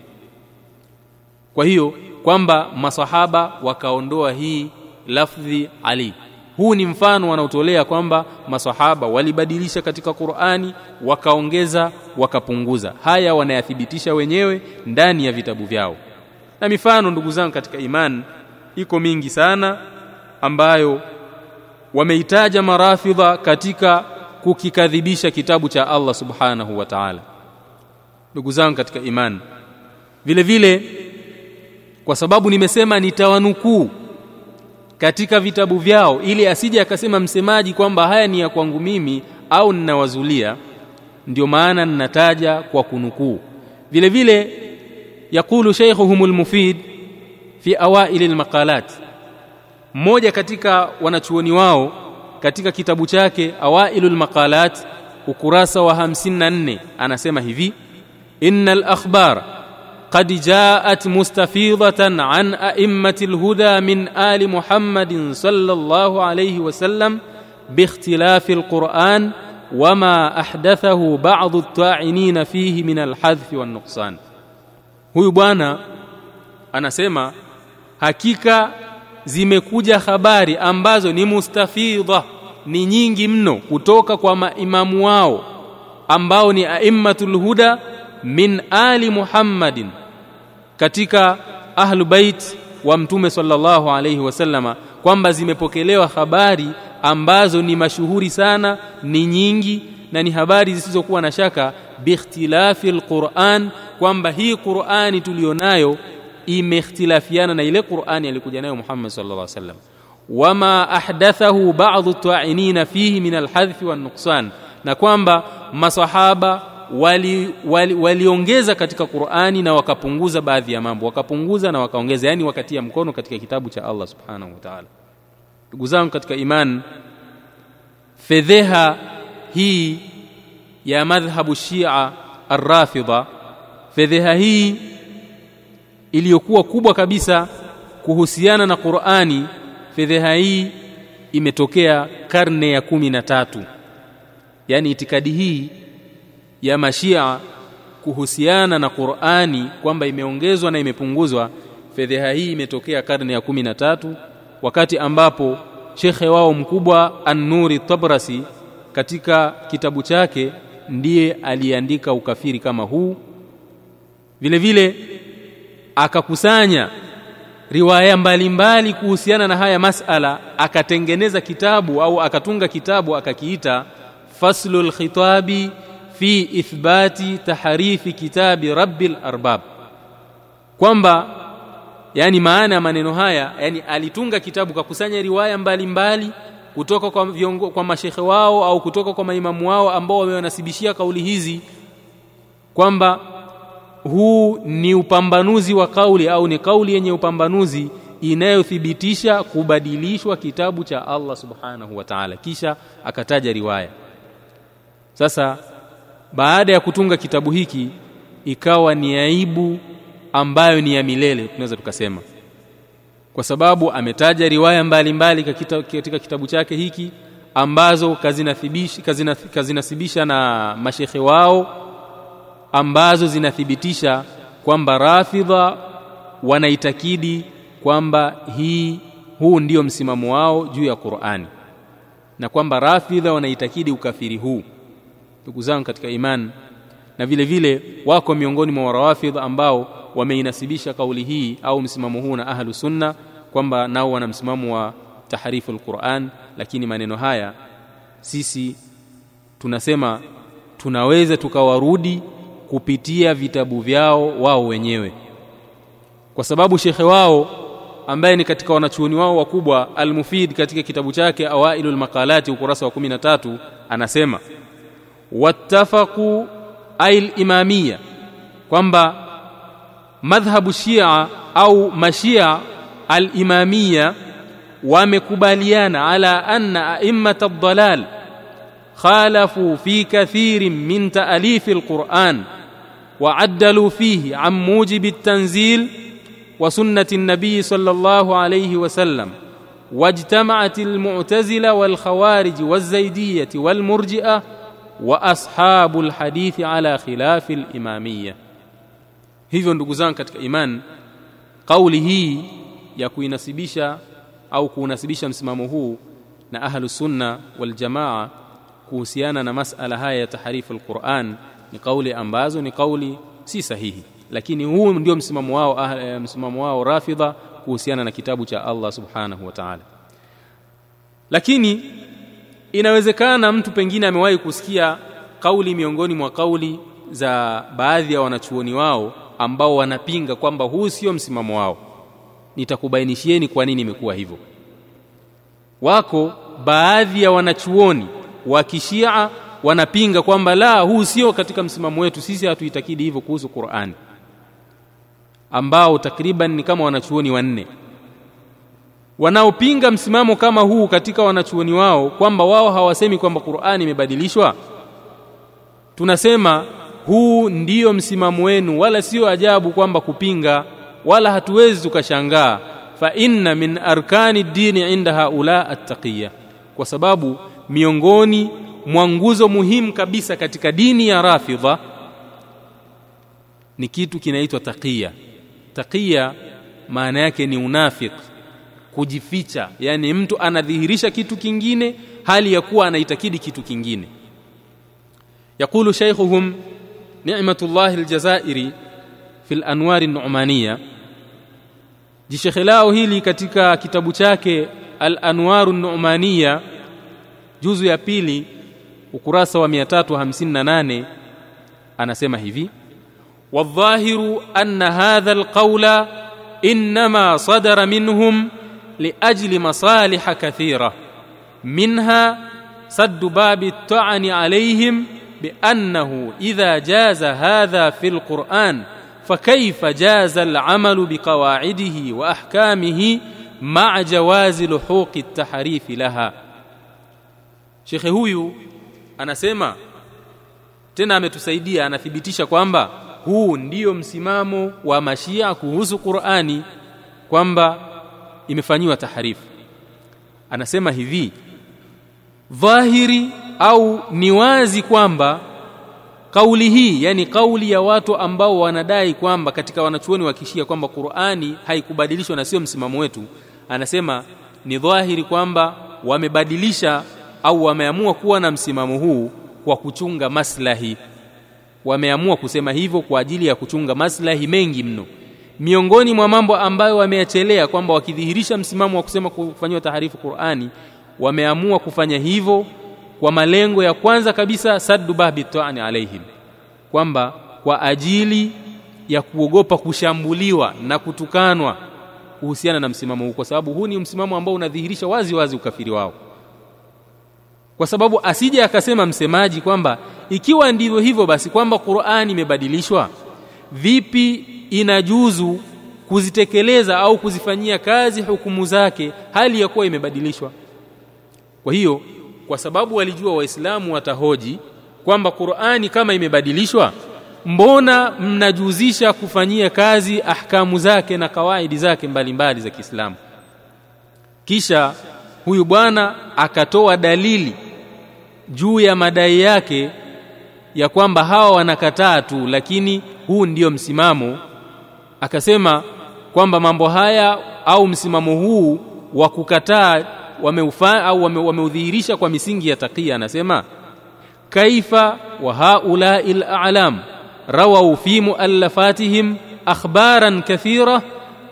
kwa hiyo kwamba masahaba wakaondoa hii lafdhi ali huu ni mfano wanaotolea kwamba masahaba walibadilisha katika Qur'ani wakaongeza wakapunguza. Haya wanayathibitisha wenyewe ndani ya vitabu vyao. Na mifano ndugu zangu katika iman iko mingi sana ambayo wameitaja marafidha katika kukikadhibisha kitabu cha Allah subhanahu wa ta'ala. Ndugu zangu katika iman vile vile kwa sababu nimesema nitawanukuu katika vitabu vyao ili asije akasema msemaji kwamba haya ni ya kwangu mimi au ninawazulia. Ndio maana ninataja kwa kunukuu. Vile vile yakulu shaykhuhum almufid fi awail almaqalat mmoja katika wanachuoni wao katika kitabu chake awailul maqalat ukurasa wa 54 anasema hivi innal akhbar قد جاءت مستفيضة عن أئمة الهدى من آل محمد صلى الله عليه وسلم باختلاف القرآن وما أحدثه بعض الطاعنين فيه من الحذف والنقصان. هو يبانا أنا سيما hakika zimekuja habari ambazo ni mustafidha ni منو mno kutoka kwa maimamu wao ambao ni aimatulhuda min ali muhammadin katika ahlu bait wa mtume sallallahu alayhi wasallama kwamba zimepokelewa habari ambazo ni mashuhuri sana ni nyingi na ni habari zisizokuwa na shaka biikhtilafi alquran kwamba hii qurani tulionayo imeikhtilafiana na ile qurani alikuja nayo Muhammad sallallahu alayhi wasallam. Wama ahdathahu ba'dhu ta'inina fihi min alhadhfi na kwamba masahaba waliongeza wali, wali katika Qur'ani na wakapunguza baadhi ya mambo. Wakapunguza na wakaongeza yani wakatia mkono katika kitabu cha Allah subhanahu wa ta'ala. Ndugu zangu katika iman fedheha hii ya madhhabu Shia ar-Rafidha fedheha hii iliyokuwa kubwa kabisa kuhusiana na Qur'ani fedheha hii imetokea karne ya kumi na tatu. Yani itikadi hii ya mashia kuhusiana na Qur'ani kwamba imeongezwa na imepunguzwa fedheha hii imetokea karne ya kumi na tatu wakati ambapo shekhe wao mkubwa An-Nuri Tabrasi katika kitabu chake ndiye aliandika ukafiri kama huu. Vile vile akakusanya riwaya mbalimbali kuhusiana na haya masala akatengeneza kitabu au akatunga kitabu akakiita faslul khitabi fi ithbati tahrifi kitabi rabbil arbab. Kwamba yani maana ya maneno haya yani alitunga kitabu kakusanya riwaya mbalimbali mbali, kutoka kwa viongo, kwa mashekhe wao au kutoka kwa maimamu wao ambao wamewanasibishia kauli hizi kwamba huu ni upambanuzi wa kauli au ni kauli yenye upambanuzi inayothibitisha kubadilishwa kitabu cha Allah subhanahu wa ta'ala. Kisha akataja riwaya. Sasa baada ya kutunga kitabu hiki ikawa ni aibu ambayo ni ya milele tunaweza tukasema. Kwa sababu ametaja riwaya mbalimbali mbali katika kitabu chake hiki ambazo kazinathibishi kazina, kazinasibisha na mashekhe wao ambazo zinathibitisha kwamba rafidha wanaitakidi kwamba hii huu ndio msimamo wao juu ya Qur'ani. Na kwamba rafidha wanaitakidi ukafiri huu ndugu zangu katika iman na vile vile wako miongoni mwa warawafidh ambao wameinasibisha kauli hii au msimamo huu na ahlu sunna kwamba nao wana msimamo wa tahrifu alquran lakini maneno haya sisi tunasema tunaweza tukawarudi kupitia vitabu vyao wao wenyewe kwa sababu shekhe wao ambaye ni katika wanachuoni wao wakubwa Al-Mufid katika kitabu chake Awailul Maqalati ukurasa wa 13 anasema واتفقوا أي الإمامية كمبا مذهب الشيعة أو مشيعة الإمامية ومكباليان على أن أئمة الضلال خالفوا في كثير من تأليف القرآن وعدلوا فيه عن موجب التنزيل وسنة النبي صلى الله عليه وسلم واجتمعت المعتزلة والخوارج والزيدية والمرجئة واصحاب الحديث على خلاف الاماميه hivyo ndugu zangu katika iman kauli hii ya kuinasibisha au kuunasibisha msimamo huu na ahlu sunna wal jamaa kuhusiana na masala haya ya taharifu alquran ni kauli ambazo ni kauli si sahihi lakini huu ndio msimamo wao ah, msimamo wao rafidha kuhusiana na kitabu cha Allah subhanahu wa ta'ala lakini inawezekana mtu pengine amewahi kusikia kauli miongoni mwa kauli za baadhi ya wanachuoni wao ambao wanapinga kwamba huu sio msimamo wao. Nitakubainishieni kwa nini imekuwa hivyo. Wako baadhi ya wanachuoni wa kishia wanapinga kwamba la huu sio katika msimamo wetu sisi hatuitakidi hivyo kuhusu Qur'ani ambao takriban ni kama wanachuoni wanne wanaopinga msimamo kama huu katika wanachuoni wao kwamba wao hawasemi kwamba Qur'ani imebadilishwa? Tunasema huu ndiyo msimamo wenu wala sio ajabu kwamba kupinga wala hatuwezi tukashangaa. Fa inna min arkani dini inda haula attaqiya kwa sababu miongoni mwa nguzo muhimu kabisa katika dini ya rafidha ni kitu kinaitwa taqiya. Taqiya maana yake ni unafik kujificha yani mtu anadhihirisha kitu kingine hali ya kuwa anaitakidi kitu kingine يقول شيخهم نعمة الله الجزائري في الأنوار النعمانية jishekhe lao hili katika kitabu chake al-anwaru nu'maniya juzu ya pili ukurasa wa 358 anasema hivi wadhahiru anna hadha alqawla inma sadara minhum لأجل مصالح كثيرة. منها سد باب التعن عليهم بأنه إذا جاز هذا في القرآن فكيف جاز العمل بقواعده وأحكامه مع جواز لحوق التحريف لها؟ shekhe huyu anasema tena ametusaidia anathibitisha kwamba huu ndiyo msimamo wa mashia kuhusu qurani kwamba imefanyiwa taharifu anasema hivi dhahiri au ni wazi kwamba kauli hii yani kauli ya watu ambao wanadai kwamba katika wanachuoni wakishia kwamba Qur'ani haikubadilishwa na sio msimamo wetu anasema ni dhahiri kwamba wamebadilisha au wameamua kuwa na msimamo huu kwa kuchunga maslahi. Wameamua kusema hivyo kwa ajili ya kuchunga maslahi mengi mno miongoni mwa mambo ambayo wameachelea kwamba wakidhihirisha msimamo wa kusema kufanyiwa taharifu Qur'ani wameamua kufanya hivyo kwa malengo ya kwanza kabisa saddu babi ta'ani alaihim kwamba kwa ajili ya kuogopa kushambuliwa na kutukanwa kuhusiana na msimamo huu kwa sababu huu ni msimamo ambao unadhihirisha wazi wazi ukafiri wao. Kwa sababu asije akasema msemaji kwamba ikiwa ndivyo hivyo basi kwamba Qur'ani imebadilishwa vipi inajuzu kuzitekeleza au kuzifanyia kazi hukumu zake hali ya kuwa imebadilishwa. Kwa hiyo kwa sababu walijua waislamu watahoji kwamba Qur'ani kama imebadilishwa mbona mnajuzisha kufanyia kazi ahkamu zake na kawaidi zake mbalimbali za Kiislamu? Kisha huyu bwana akatoa dalili juu ya madai yake ya kwamba hawa wanakataa tu lakini huu ndiyo msimamo akasema kwamba mambo haya au msimamo huu wa kukataa wameufa au wameudhihirisha kwa misingi ya takia anasema kaifa wa haula'i al-a'lam fi muallafatihim akhbaran kathira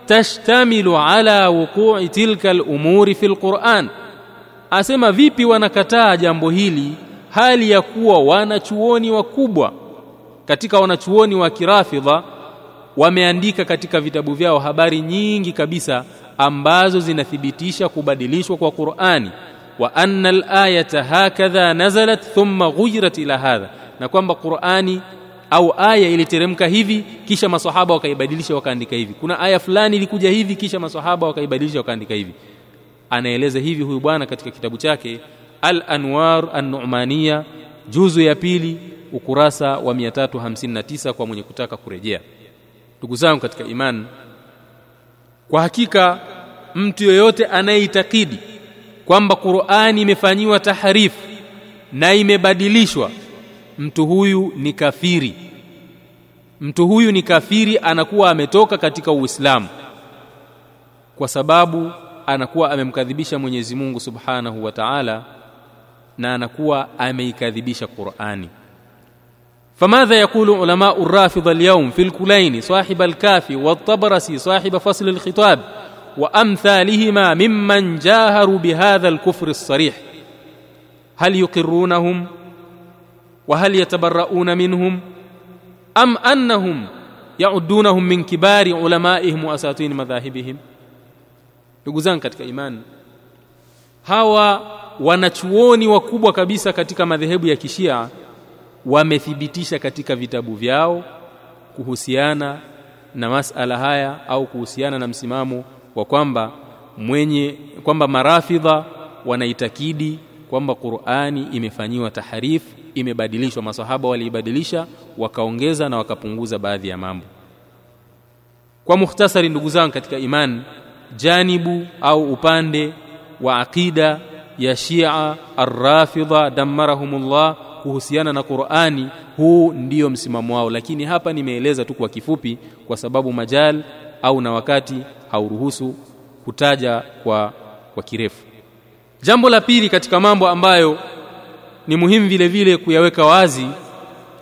tashtamilu ala wuqu'i tilka al-umuri fi al-Qur'an asema vipi wanakataa jambo hili hali ya kuwa wanachuoni wakubwa katika wanachuoni wa kirafidha wameandika katika vitabu vyao habari nyingi kabisa ambazo zinathibitisha kubadilishwa kwa Qur'ani wa anna al-ayata hakadha nazalat thumma ghuyirat ila hadha na kwamba Qur'ani au aya iliteremka hivi kisha maswahaba wakaibadilisha wakaandika hivi. Kuna aya fulani ilikuja hivi kisha maswahaba wakaibadilisha wakaandika hivi. Anaeleza hivi huyu bwana katika kitabu chake al-anwar an-nu'maniya juzu ya pili ukurasa wa 359 kwa mwenye kutaka kurejea ndugu zangu katika imani kwa hakika mtu yoyote anayeitakidi kwamba Qur'ani imefanyiwa taharifu na imebadilishwa mtu huyu ni kafiri. Mtu huyu ni kafiri anakuwa ametoka katika Uislamu kwa sababu anakuwa amemkadhibisha Mwenyezi Mungu Subhanahu wa Ta'ala na anakuwa ameikadhibisha Qur'ani فماذا يقول علماء الرافضة اليوم في الكلين صاحب الكافي والطبرسي صاحب فصل الخطاب وأمثالهما ممن جاهروا بهذا الكفر الصريح؟ هل يقرونهم؟ وهل يتبرؤون منهم؟ أم أنهم يعدونهم من كبار علمائهم وأساطين مذاهبهم؟ ndugu zangu katika imani hawa wanachuoni wakubwa madhehebu ya kishia wamethibitisha katika vitabu vyao kuhusiana na masala haya au kuhusiana na msimamo wa kwamba mwenye kwamba marafidha wanaitakidi kwamba Qur'ani imefanyiwa taharif imebadilishwa masahaba waliibadilisha wakaongeza na wakapunguza baadhi ya mambo. Kwa mukhtasari ndugu zangu katika iman janibu au upande wa aqida ya Shia ar-Rafidha damarahumullah kuhusiana na Qur'ani huu ndio msimamo wao. Lakini hapa nimeeleza tu kwa kifupi kwa sababu majal au na wakati hauruhusu kutaja kwa kwa kirefu. Jambo la pili katika mambo ambayo ni muhimu vile vile kuyaweka wazi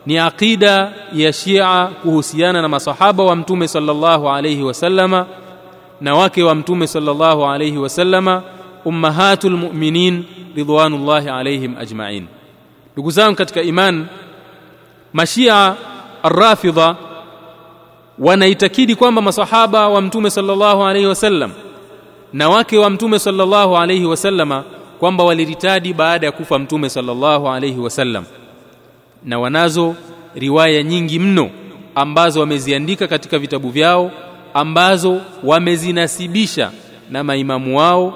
ni aqida ya Shia kuhusiana na masahaba wa mtume sallallahu alayhi wasallama na wake wa mtume sallallahu alayhi wasallama ummahatul mu'minin ridwanullahi alayhim ajma'in ndugu zangu katika iman mashia arrafidha wanaitakidi kwamba masahaba wa mtume sallallahu alaihi wasallam na wake wa mtume sallallahu alaihi wasallama kwamba waliritadi baada ya kufa mtume sallallahu alaihi wasallam. Na wanazo riwaya nyingi mno ambazo wameziandika katika vitabu vyao ambazo wamezinasibisha na maimamu wao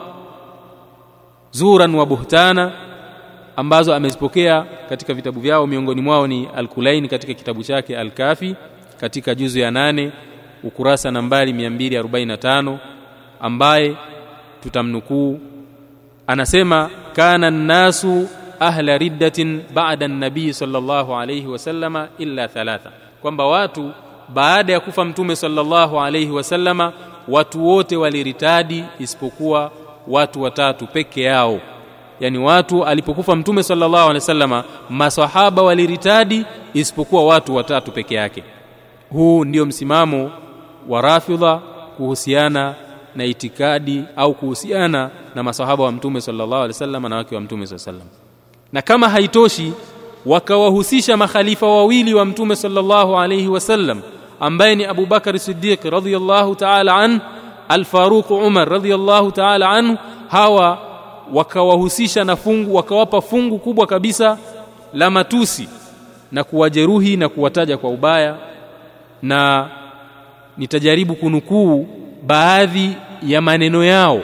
zuran wa buhtana ambazo amezipokea katika vitabu vyao. Miongoni mwao ni Al-Kulaini katika kitabu chake Al-Kafi katika juzu ya nane ukurasa nambari 245 ambaye tutamnukuu anasema kana nasu ahla riddatin ba'da an-nabii sallallahu alayhi wasallama illa thalatha. Kwamba watu baada ya kufa mtume sallallahu alayhi wasallama watu wote waliritadi isipokuwa watu watatu peke yao yani watu alipokufa mtume sallallahu alaihi wasallama maswahaba waliritadi isipokuwa watu watatu peke yake huu ndio msimamo wa rafidha kuhusiana na itikadi au kuhusiana na masahaba wa mtume sallallahu alaihi wasallam na wake wa mtume sallallahu alaihi wasallam na kama haitoshi wakawahusisha makhalifa wawili wa mtume sallallahu alaihi wasallam ambaye ni Abu Bakar Siddiq radhiyallahu ta'ala an Al-Faruq Umar radhiyallahu ta'ala anhu hawa wakawahusisha na fungu wakawapa fungu kubwa kabisa la matusi na kuwajeruhi na kuwataja kwa ubaya. Na nitajaribu kunukuu baadhi ya maneno yao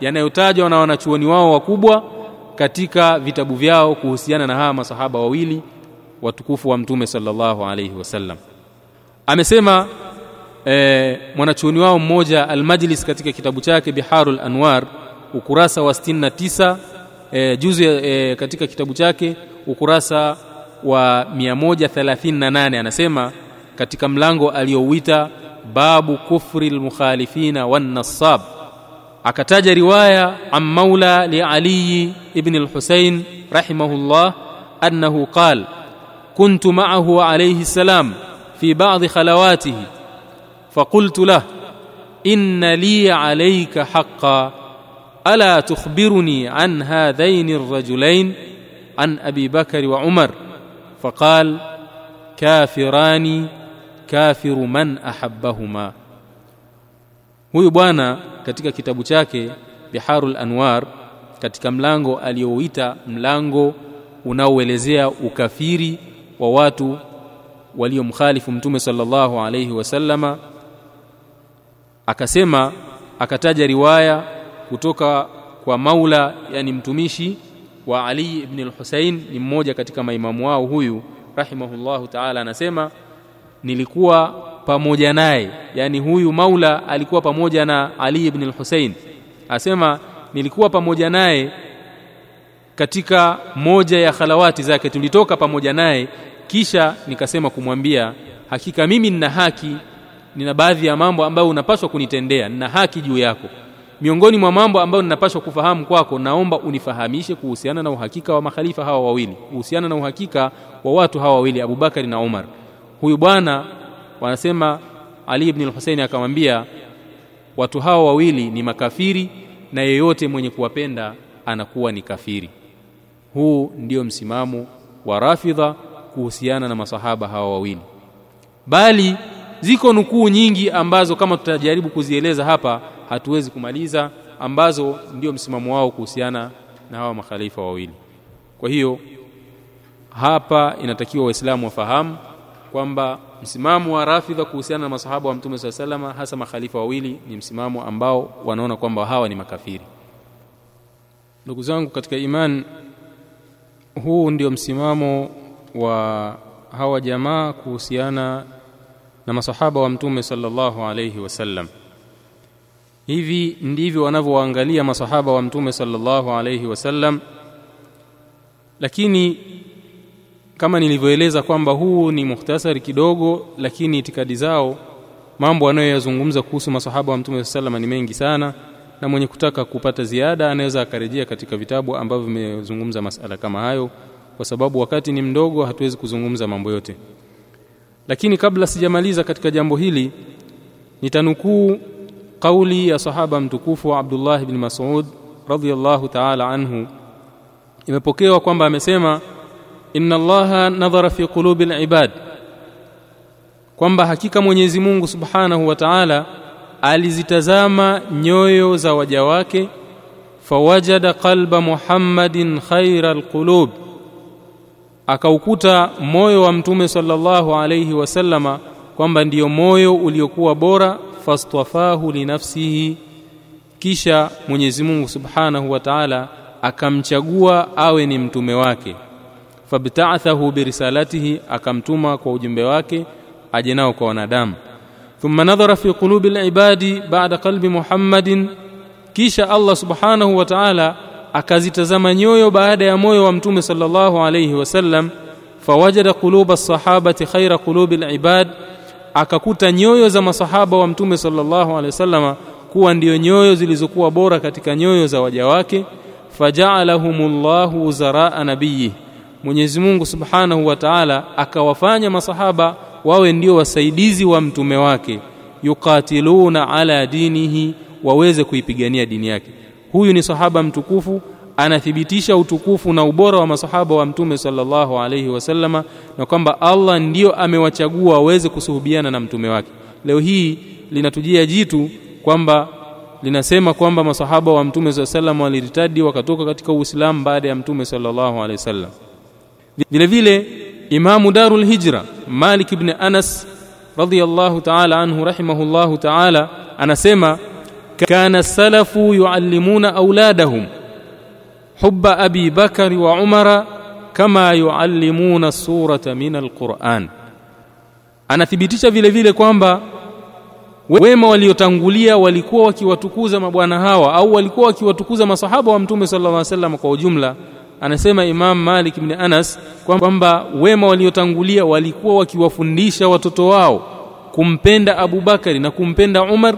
yanayotajwa na wanachuoni wao wakubwa katika vitabu vyao kuhusiana na hawa masahaba wawili watukufu wa mtume sallallahu alayhi wasallam amesema e, mwanachuoni wao mmoja almajlis katika kitabu chake biharul anwar ukurasa wa 69 e, juzu e, katika kitabu chake ukurasa wa 138 anasema katika mlango aliyouita babu kufri almukhalifina wan nassab akataja riwaya an maula li ali ibn al-husayn rahimahullah annahu qala كنت معه عليه السلام في بعض خلواته فقلت له ان لي عليك حقا ألا تخبرني عن هذين الرجلين عن أبي بكر وعمر؟ فقال كافران كافر من أحبهما. هو يبانا كتك كتاب chake بحار الانوار كتك ملانغو اليويتا ملانغو ونوالزيا وكافيري وواتو wa watu waliomkhalifu صلى الله عليه وسلم akasema أكتاج رواية kutoka kwa Maula yani mtumishi wa Ali ibn al-Husayn ni mmoja katika maimamu wao huyu rahimahullahu ta'ala anasema nilikuwa pamoja naye. Yani huyu Maula alikuwa pamoja na Ali ibn al-Husayn. Asema nilikuwa pamoja naye katika moja ya khalawati zake tulitoka pamoja naye kisha nikasema kumwambia hakika mimi nina haki nina baadhi ya mambo ambayo unapaswa kunitendea nina haki juu yako miongoni mwa mambo ambayo ninapaswa kufahamu kwako naomba unifahamishe kuhusiana na uhakika wa makhalifa hawa wawili. Kuhusiana na uhakika wa watu hawa wawili Abubakari na Umar. Huyu bwana wanasema Ali ibn al-Husayn akamwambia watu hawa wawili ni makafiri na yeyote mwenye kuwapenda anakuwa ni kafiri. Huu ndio msimamo wa Rafidha kuhusiana na masahaba hawa wawili. Bali ziko nukuu nyingi ambazo kama tutajaribu kuzieleza hapa hatuwezi kumaliza ambazo ndio msimamo wao kuhusiana na hawa makhalifa wawili. Kwa hiyo hapa inatakiwa waislamu wafahamu kwamba msimamo wa rafidha kuhusiana na masahaba wa mtume saa salama hasa makhalifa wawili ni msimamo ambao wanaona kwamba hawa ni makafiri. Ndugu zangu katika iman huu ndio msimamo wa hawa jamaa kuhusiana na masahaba wa mtume sallallahu alayhi wasallam hivi ndivyo wanavyoangalia masahaba wa mtume sallallahu alayhi wasallam. Lakini kama nilivyoeleza kwamba huu ni muhtasari kidogo lakini itikadi zao mambo anayoyazungumza kuhusu masahaba wa mtume sallallahu ni mengi sana na mwenye kutaka kupata ziada anaweza akarejea katika vitabu ambavyo vimezungumza masala kama hayo kwa sababu wakati ni mdogo hatuwezi kuzungumza mambo yote. Lakini kabla sijamaliza katika jambo hili nitanukuu kauli ya sahaba mtukufu wa Abdullah ibn Mas'ud radhiyallahu ta'ala anhu imepokewa kwamba amesema inna allaha nadhara fi qulubi al-ibad kwamba hakika Mwenyezi Mungu Subhanahu wa Ta'ala alizitazama nyoyo za waja wake fawajada qalba Muhammadin khaira alqulub akaukuta moyo wa mtume sallallahu alayhi wasallama kwamba ndiyo moyo uliokuwa bora fastafahu linafsihi kisha Mwenyezi Mungu Subhanahu wa Ta'ala akamchagua awe ni mtume wake fabta'athahu birisalatihi akamtuma kwa ujumbe wake aje nao kwa wanadamu thumma nadhara fi qulubi alibadi ba'da qalbi Muhammadin kisha Allah Subhanahu wa Ta'ala akazitazama nyoyo baada ya moyo wa mtume sallallahu alayhi wasallam fawajada quluba as-sahabati khaira qulubi al-ibad akakuta nyoyo za masahaba wa mtume sallallahu alayhi wasallam kuwa ndiyo nyoyo zilizokuwa bora katika nyoyo za waja wake faja'alahumullahu uzaraa nabiyih Mwenyezi Mungu Subhanahu wa Ta'ala akawafanya masahaba wawe ndio wasaidizi wa mtume wake yukatiluna ala dinihi waweze kuipigania dini yake. Huyu ni sahaba mtukufu anathibitisha utukufu na ubora wa masahaba wa mtume sallallahu alaihi wasallama na kwamba Allah ndiyo amewachagua waweze kusuhubiana na mtume wake. Leo hii linatujia jitu kwamba linasema kwamba masahaba wa mtume saa salam waliritadi wakatoka katika Uislamu baada ya mtume sallallahu alayhi wasallam vile vile imamu darul hijra Malik ibn Anas radiyallahu ta'ala anhu rahimahullahu ta'ala anasema kana salafu yuallimuna auladahum hubba abi bakari wa umara kama yuallimuna surata min alquran anathibitisha vile vile kwamba wema waliotangulia walikuwa wakiwatukuza mabwana hawa au walikuwa wakiwatukuza masahaba wa mtume sallallahu alaihi wasallam kwa ujumla anasema Imam Malik ibn Anas kwamba wema waliotangulia walikuwa wakiwafundisha watoto wao kumpenda Abu Bakari na kumpenda Umar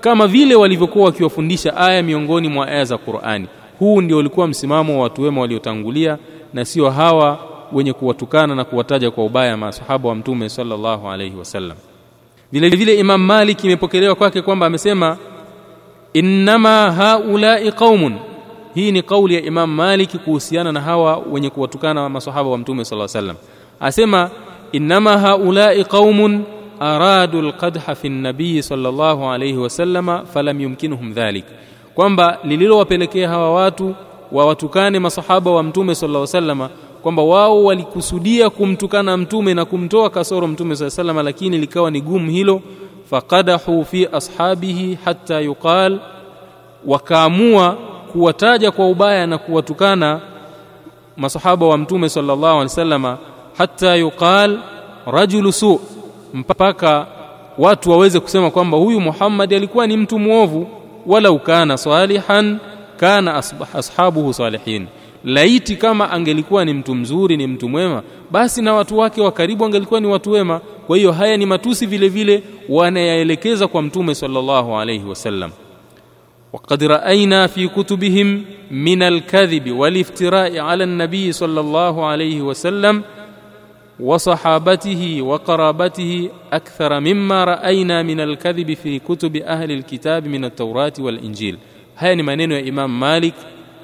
kama vile walivyokuwa wakiwafundisha aya miongoni mwa aya za Qur'ani. Huu ndio ulikuwa msimamo wa watu wema waliotangulia na sio hawa wenye kuwatukana na kuwataja kwa ubaya masahaba wa Mtume sallallahu alayhi wasallam. Vile vile Imam Malik imepokelewa kwake kwamba amesema innama haula'i qaumun hii ni kauli ya Imam Malik kuhusiana na hawa wenye kuwatukana masahaba wa Mtume sallallahu alayhi wasallam. Asema innama haula'i qaumun aradu alqadha fi nabii sallallahu alayhi wasallama falam yumkinuhum dhalik kwamba lililowapelekea hawa watu wawatukane masahaba wa mtume sallallahu alayhi wasallama kwamba wao walikusudia kumtukana mtume na kumtoa kasoro mtume saa salama lakini likawa ni gumu hilo. Faqadahu fi ashabihi hatta yuqal wakaamua kuwataja kwa ubaya na kuwatukana masahaba wa mtume sallallahu alaihi wasallama hatta yuqal rajulu su mpaka watu waweze kusema kwamba huyu Muhammad alikuwa ni mtu mwovu walau kana salihan kana ashabuhu salihin laiti kama angelikuwa ni mtu mzuri ni mtu mwema basi na watu wake wa karibu angelikuwa ni watu wema kwa hiyo haya ni matusi vile vile wanayaelekeza kwa mtume sallallahu alayhi wasallam وقد راينا في كتبهم من الكذب والافتراء على النبي صلى الله عليه وسلم وصحابته وقرابته اكثر مما راينا من الكذب في كتب اهل الكتاب من التوراه والانجيل haya ni maneno ya Imam Malik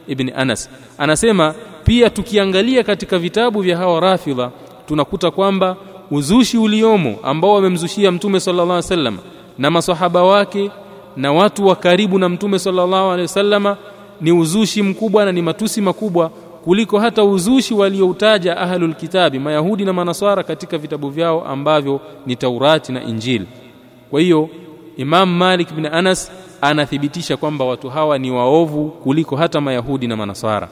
ibn Anas anasema pia tukiangalia katika vitabu vya hawa rafidha tunakuta kwamba uzushi uliomo ambao wamemzushia mtume sallallahu alaihi wasallam na masahaba wake na watu wa karibu na mtume sallallahu alaihi wasallama ni uzushi mkubwa na ni matusi makubwa kuliko hata uzushi walioutaja ahlul kitabi mayahudi na manaswara katika vitabu vyao ambavyo ni Taurati na Injili. Kwa hiyo Imam Malik bin Anas anathibitisha kwamba watu hawa ni waovu kuliko hata mayahudi na manaswara.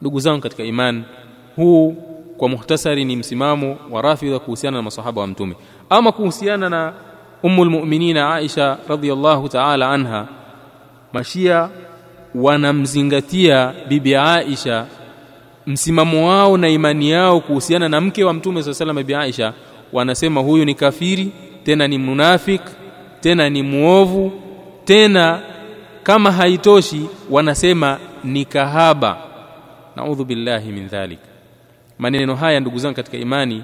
Ndugu zangu katika iman huu kwa muhtasari ni msimamo wa rafidha kuhusiana na masahaba wa mtume. Ama kuhusiana na ummul mu'minina Aisha radhiyallahu ta'ala anha mashia wanamzingatia bibi Aisha msimamo wao na imani yao kuhusiana na mke wa mtume swalla sallam bibi Aisha wanasema huyu ni kafiri tena ni munafik tena ni muovu tena kama haitoshi wanasema ni kahaba. Naudhu billahi min dhalik. Maneno haya ndugu zangu katika imani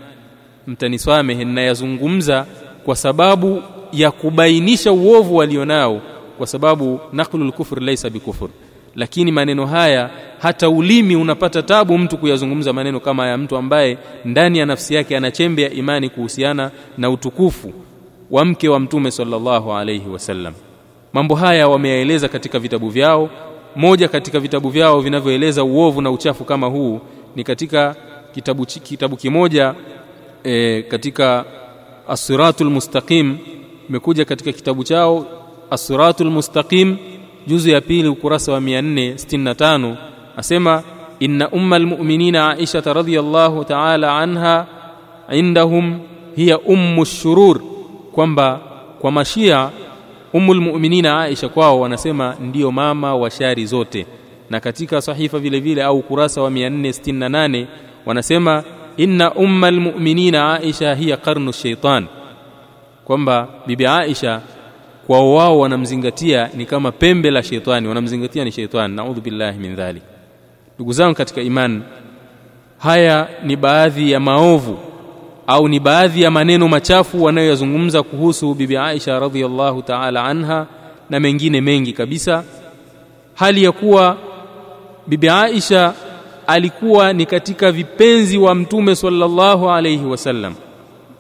mtaniswamehe ninayazungumza kwa sababu ya kubainisha uovu walionao kwa sababu naqlul kufr laysa bikufur lakini maneno haya hata ulimi unapata tabu mtu kuyazungumza maneno kama ya mtu ambaye ndani ya nafsi yake ana chembe ya imani kuhusiana na utukufu wa mke wa mtume sallallahu alayhi wasallam. Mambo haya wameyaeleza katika vitabu vyao. Moja katika vitabu vyao vinavyoeleza uovu na uchafu kama huu ni katika kitabu, kitabu kimoja e, katika asiratu lmustaqim Mustaqim. Imekuja katika kitabu chao As-Siratul Mustaqim juzu ya pili ukurasa wa 465 asema inna ummal mu'minina Aisha radhiyallahu ta'ala anha indahum hiya ummu shurur kwamba kwa mashia ummul mu'minina Aisha kwao wanasema ndiyo mama wa shari zote na katika sahifa vile vile au kurasa wa 468 wanasema inna ummal mu'minina Aisha hiya qarnu shaitan kwamba bibi Aisha kwao wao wanamzingatia ni kama pembe la sheitani wanamzingatia ni sheitani. Naudhu billahi min dhalik. Ndugu zangu katika iman haya ni baadhi ya maovu au ni baadhi ya maneno machafu wanayoyazungumza kuhusu bibi Aisha radhiallahu ta'ala anha na mengine mengi kabisa. Hali ya kuwa bibi Aisha alikuwa ni katika vipenzi wa mtume sallallahu alayhi wasallam.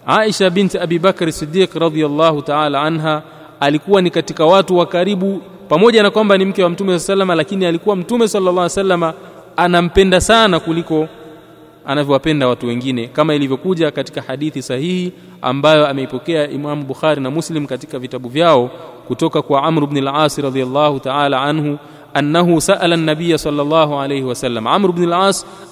Aisha binti Abi Bakr Siddiq radhiyallahu ta'ala anha alikuwa ni katika watu wa karibu pamoja na kwamba ni mke wa mtume sallallahu lakini alikuwa mtume sallallahu wasallam anampenda sana kuliko anavyowapenda watu wengine kama ilivyokuja katika hadithi sahihi ambayo ameipokea Imam Bukhari na Muslim katika vitabu vyao kutoka kwa Amr ibn al-As ta'ala anhu annahu sa'ala an-nabiy sallallahu alayhi wasallam. Amr ibn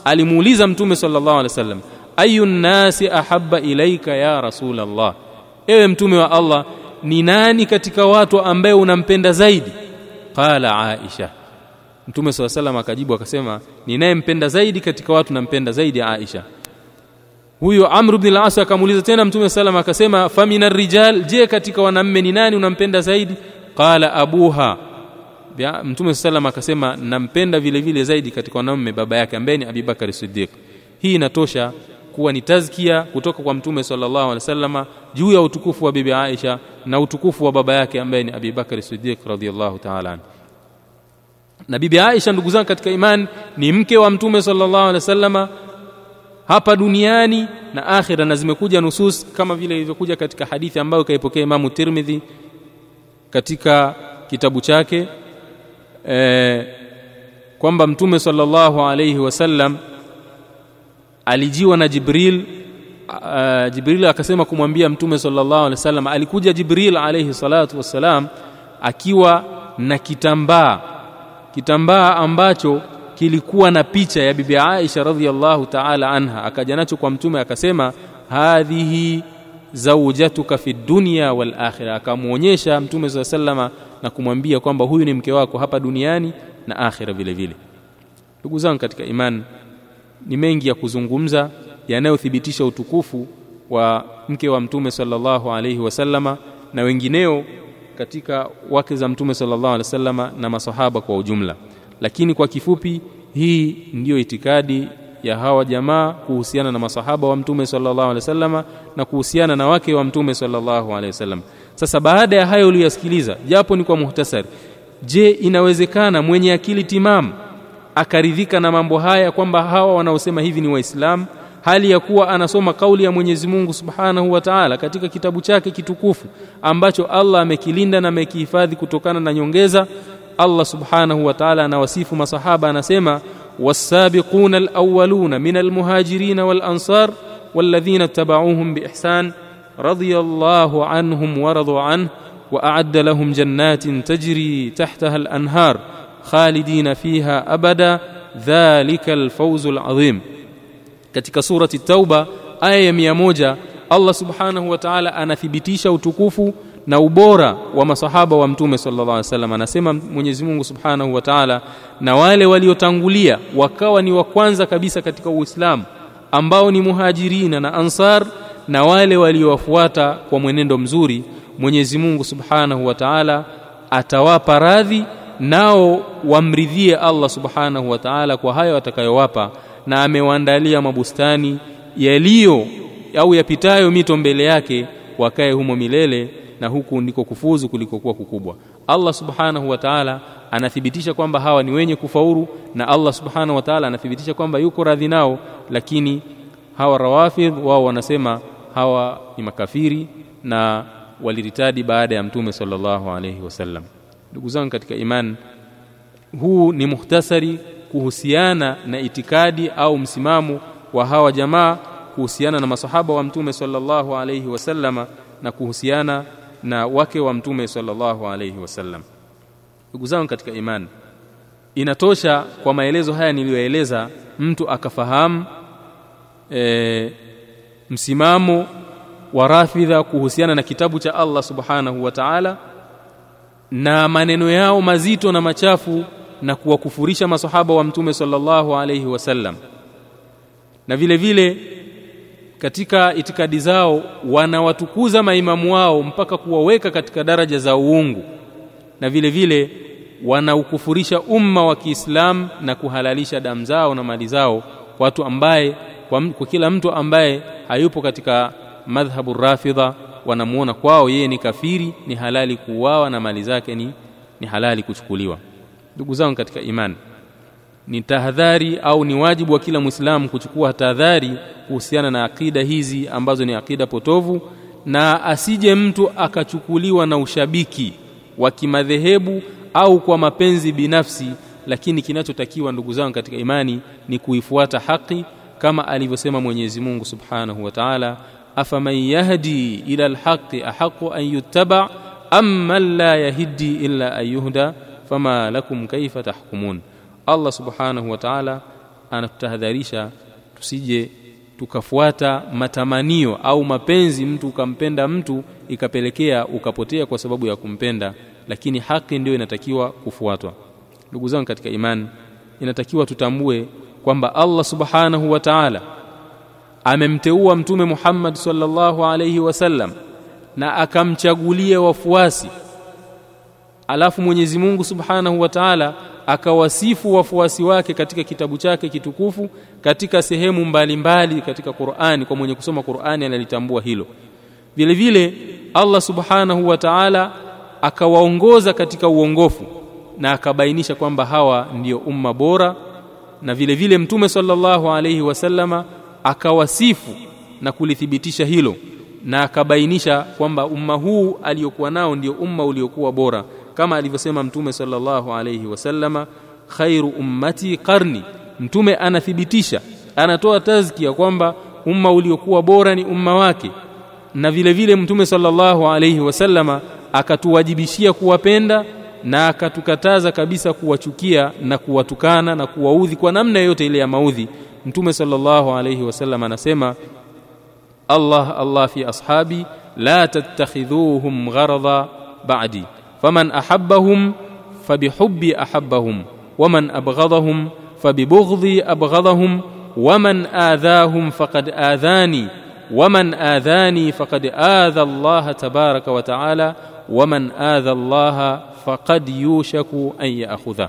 alimuuliza mtume sallallahu alayhi wasallam ayu nasi ahabba ilaika ya rasul llah ewe mtume wa Allah ni nani katika watu ambaye unampenda zaidi qala Aisha Mtume swalla salam akajibu akasema ninayempenda zaidi katika watu nampenda zaidi Aisha. Huyo Amr ibn al-As akamuuliza tena Mtume salam akasema famina rijal je katika wanamme ni nani unampenda zaidi? Qala abuha. Mtume salam akasema nampenda vile vile zaidi katika wanamme baba yake ambaye ni Abi Bakari Siddiq. Hii inatosha kuwa ni tazkia kutoka kwa Mtume sallallahu alaihi wasallama juu ya utukufu wa bibi Aisha na utukufu wa baba yake ambaye ni Abi Bakari Siddiq radhiyallahu ta'ala na bibi Aisha ndugu zangu katika imani ni mke wa mtume sallallahu alaihi wasallama hapa duniani na akhira na zimekuja nusus kama vile ilivyokuja katika hadithi ambayo kaipokea Imamu Tirmidhi katika kitabu chake e, kwamba mtume sallallahu alaihi wasallam alijiwa na Jibril uh, Jibril akasema kumwambia mtume sallallahu alaihi wasallam alikuja Jibril alaihi salatu wassalam akiwa na kitambaa. Kitambaa ambacho kilikuwa na picha ya bibi Aisha radhiallahu ta'ala anha. Akaja nacho kwa mtume akasema hadhihi zaujatuka fi dunya wal akhirah. Akamwonyesha mtume swalla salama na kumwambia kwamba huyu ni mke wako hapa duniani na akhira vile vile. Ndugu zangu katika imani ni mengi ya kuzungumza yanayothibitisha utukufu wa mke wa mtume sallallahu alaihi wasallama na wengineo katika wake za mtume sallallahu alaihi wasallama na masahaba kwa ujumla. Lakini kwa kifupi hii ndiyo itikadi ya hawa jamaa kuhusiana na masahaba wa mtume sallallahu alaihi wasallama na kuhusiana na wake wa mtume sallallahu alaihi wasallam sasa baada ya hayo uliyoyasikiliza japo ni kwa muhtasari je inawezekana mwenye akili timamu akaridhika na mambo haya kwamba hawa wanaosema hivi ni waislamu hali ya kuwa anasoma kauli ya Mwenyezi Mungu Subhanahu wa Ta'ala katika kitabu chake kitukufu ambacho Allah amekilinda na amekihifadhi kutokana na nyongeza Allah Subhanahu wa Ta'ala anawasifu masahaba anasema was-sabiquna al-awwaluna min al-muhajirin wal-ansar والذين اتبعوهم بإحسان رضي الله عنهم ورضوا عنه وأعد لهم جنات تجري تحتها الأنهار خالدين فيها أبدا ذلك الفوز العظيم katika surati Tauba aya ya mia moja Allah subhanahu wa ta'ala anathibitisha utukufu na ubora wa masahaba wa mtume sallallahu alaihi wasallam. Anasema Mwenyezi Mungu subhanahu wa ta'ala na wale waliotangulia wakawa ni wa kwanza kabisa katika Uislamu ambao ni muhajirina na ansar na wale waliowafuata kwa mwenendo mzuri Mwenyezi Mungu subhanahu wa ta'ala atawapa radhi nao wamridhie Allah subhanahu wa ta'ala kwa hayo atakayowapa na amewaandalia mabustani yaliyo au yapitayo mito mbele yake wakae humo milele na huku ndiko kufuzu kulikokuwa kukubwa. Allah subhanahu wa ta'ala anathibitisha kwamba hawa ni wenye kufaulu na Allah subhanahu wa ta'ala anathibitisha kwamba yuko radhi nao lakini hawa rawafidh wao wanasema hawa ni makafiri na waliritadi baada ya mtume sallallahu alayhi wasallam. Ndugu zangu katika iman huu ni muhtasari kuhusiana na itikadi au msimamo wa hawa jamaa kuhusiana na masahaba wa mtume sallallahu alayhi wasallama na kuhusiana na wake wa mtume sallallahu alayhi wasallam ndugu zangu katika imani inatosha kwa maelezo haya niliyoeleza mtu akafahamu e, msimamo wa rafidha kuhusiana na kitabu cha Allah subhanahu wa ta'ala na maneno yao mazito na machafu na kuwakufurisha masahaba wa mtume sallallahu alayhi wasallam na vile vile katika itikadi zao wanawatukuza maimamu wao mpaka kuwaweka katika daraja za uungu. Na vile vile wanaukufurisha umma wa Kiislamu na kuhalalisha damu zao na mali zao watu ambaye kwa, kwa kila mtu ambaye hayupo katika madhhabu rafidha. Wanamuona kwao yeye ni kafiri ni halali kuuawa na mali zake ni, ni halali kuchukuliwa ndugu zangu katika imani ni tahadhari au ni wajibu wa kila mwislamu kuchukua tahadhari kuhusiana na akida hizi ambazo ni akida potovu na asije mtu akachukuliwa na ushabiki wa kimadhehebu au kwa mapenzi binafsi lakini kinachotakiwa ndugu zangu katika imani ni kuifuata haki kama alivyosema Mwenyezi Mungu Subhanahu wa Ta'ala afaman yahdi ila alhaqi ahaqu an yuttaba amma la yahdi illa ayuhda fama lakum kaifa tahkumun. Allah subhanahu wa ta'ala anatutahadharisha tusije tukafuata matamanio au mapenzi mtu ukampenda mtu ikapelekea ukapotea kwa sababu ya kumpenda lakini haki ndio inatakiwa kufuatwa. Ndugu zangu katika imani inatakiwa tutambue kwamba Allah subhanahu wa ta'ala amemteua mtume Muhammad sallallahu alayhi wasallam na akamchagulia wafuasi alafu Mwenyezi Mungu Subhanahu wa Ta'ala akawasifu wafuasi wake katika kitabu chake kitukufu katika sehemu mbalimbali mbali katika Qur'ani kwa mwenye kusoma Qur'ani analitambua hilo. Vile vile Allah Subhanahu wa Ta'ala akawaongoza katika uongofu na akabainisha kwamba hawa ndiyo umma bora na vile vile mtume sallallahu alayhi wasallama akawasifu na kulithibitisha hilo na akabainisha kwamba umma huu aliyokuwa nao ndio umma uliokuwa bora kama alivyosema mtume sallallahu alayhi wasallama khairu ummati qarni. Mtume anathibitisha anatoa tazkia kwamba umma uliokuwa bora ni umma wake. Na vile vile mtume sallallahu alayhi wasallama akatuwajibishia kuwapenda na akatukataza kabisa kuwachukia na kuwatukana na kuwaudhi kwa namna yote ile ya maudhi. Mtume sallallahu alayhi wasallam anasema Allah Allah fi ashabi la tattakhidhuhum gharada ba'di faman ahabbahum fabihubbi ahabbahum waman abghadahum fabibughdhi abghadahum waman adhahum faqad adhani waman adhani faqad adha Allah tabaraka wa ta'ala waman adha Allah faqad yushaku an ya'khudha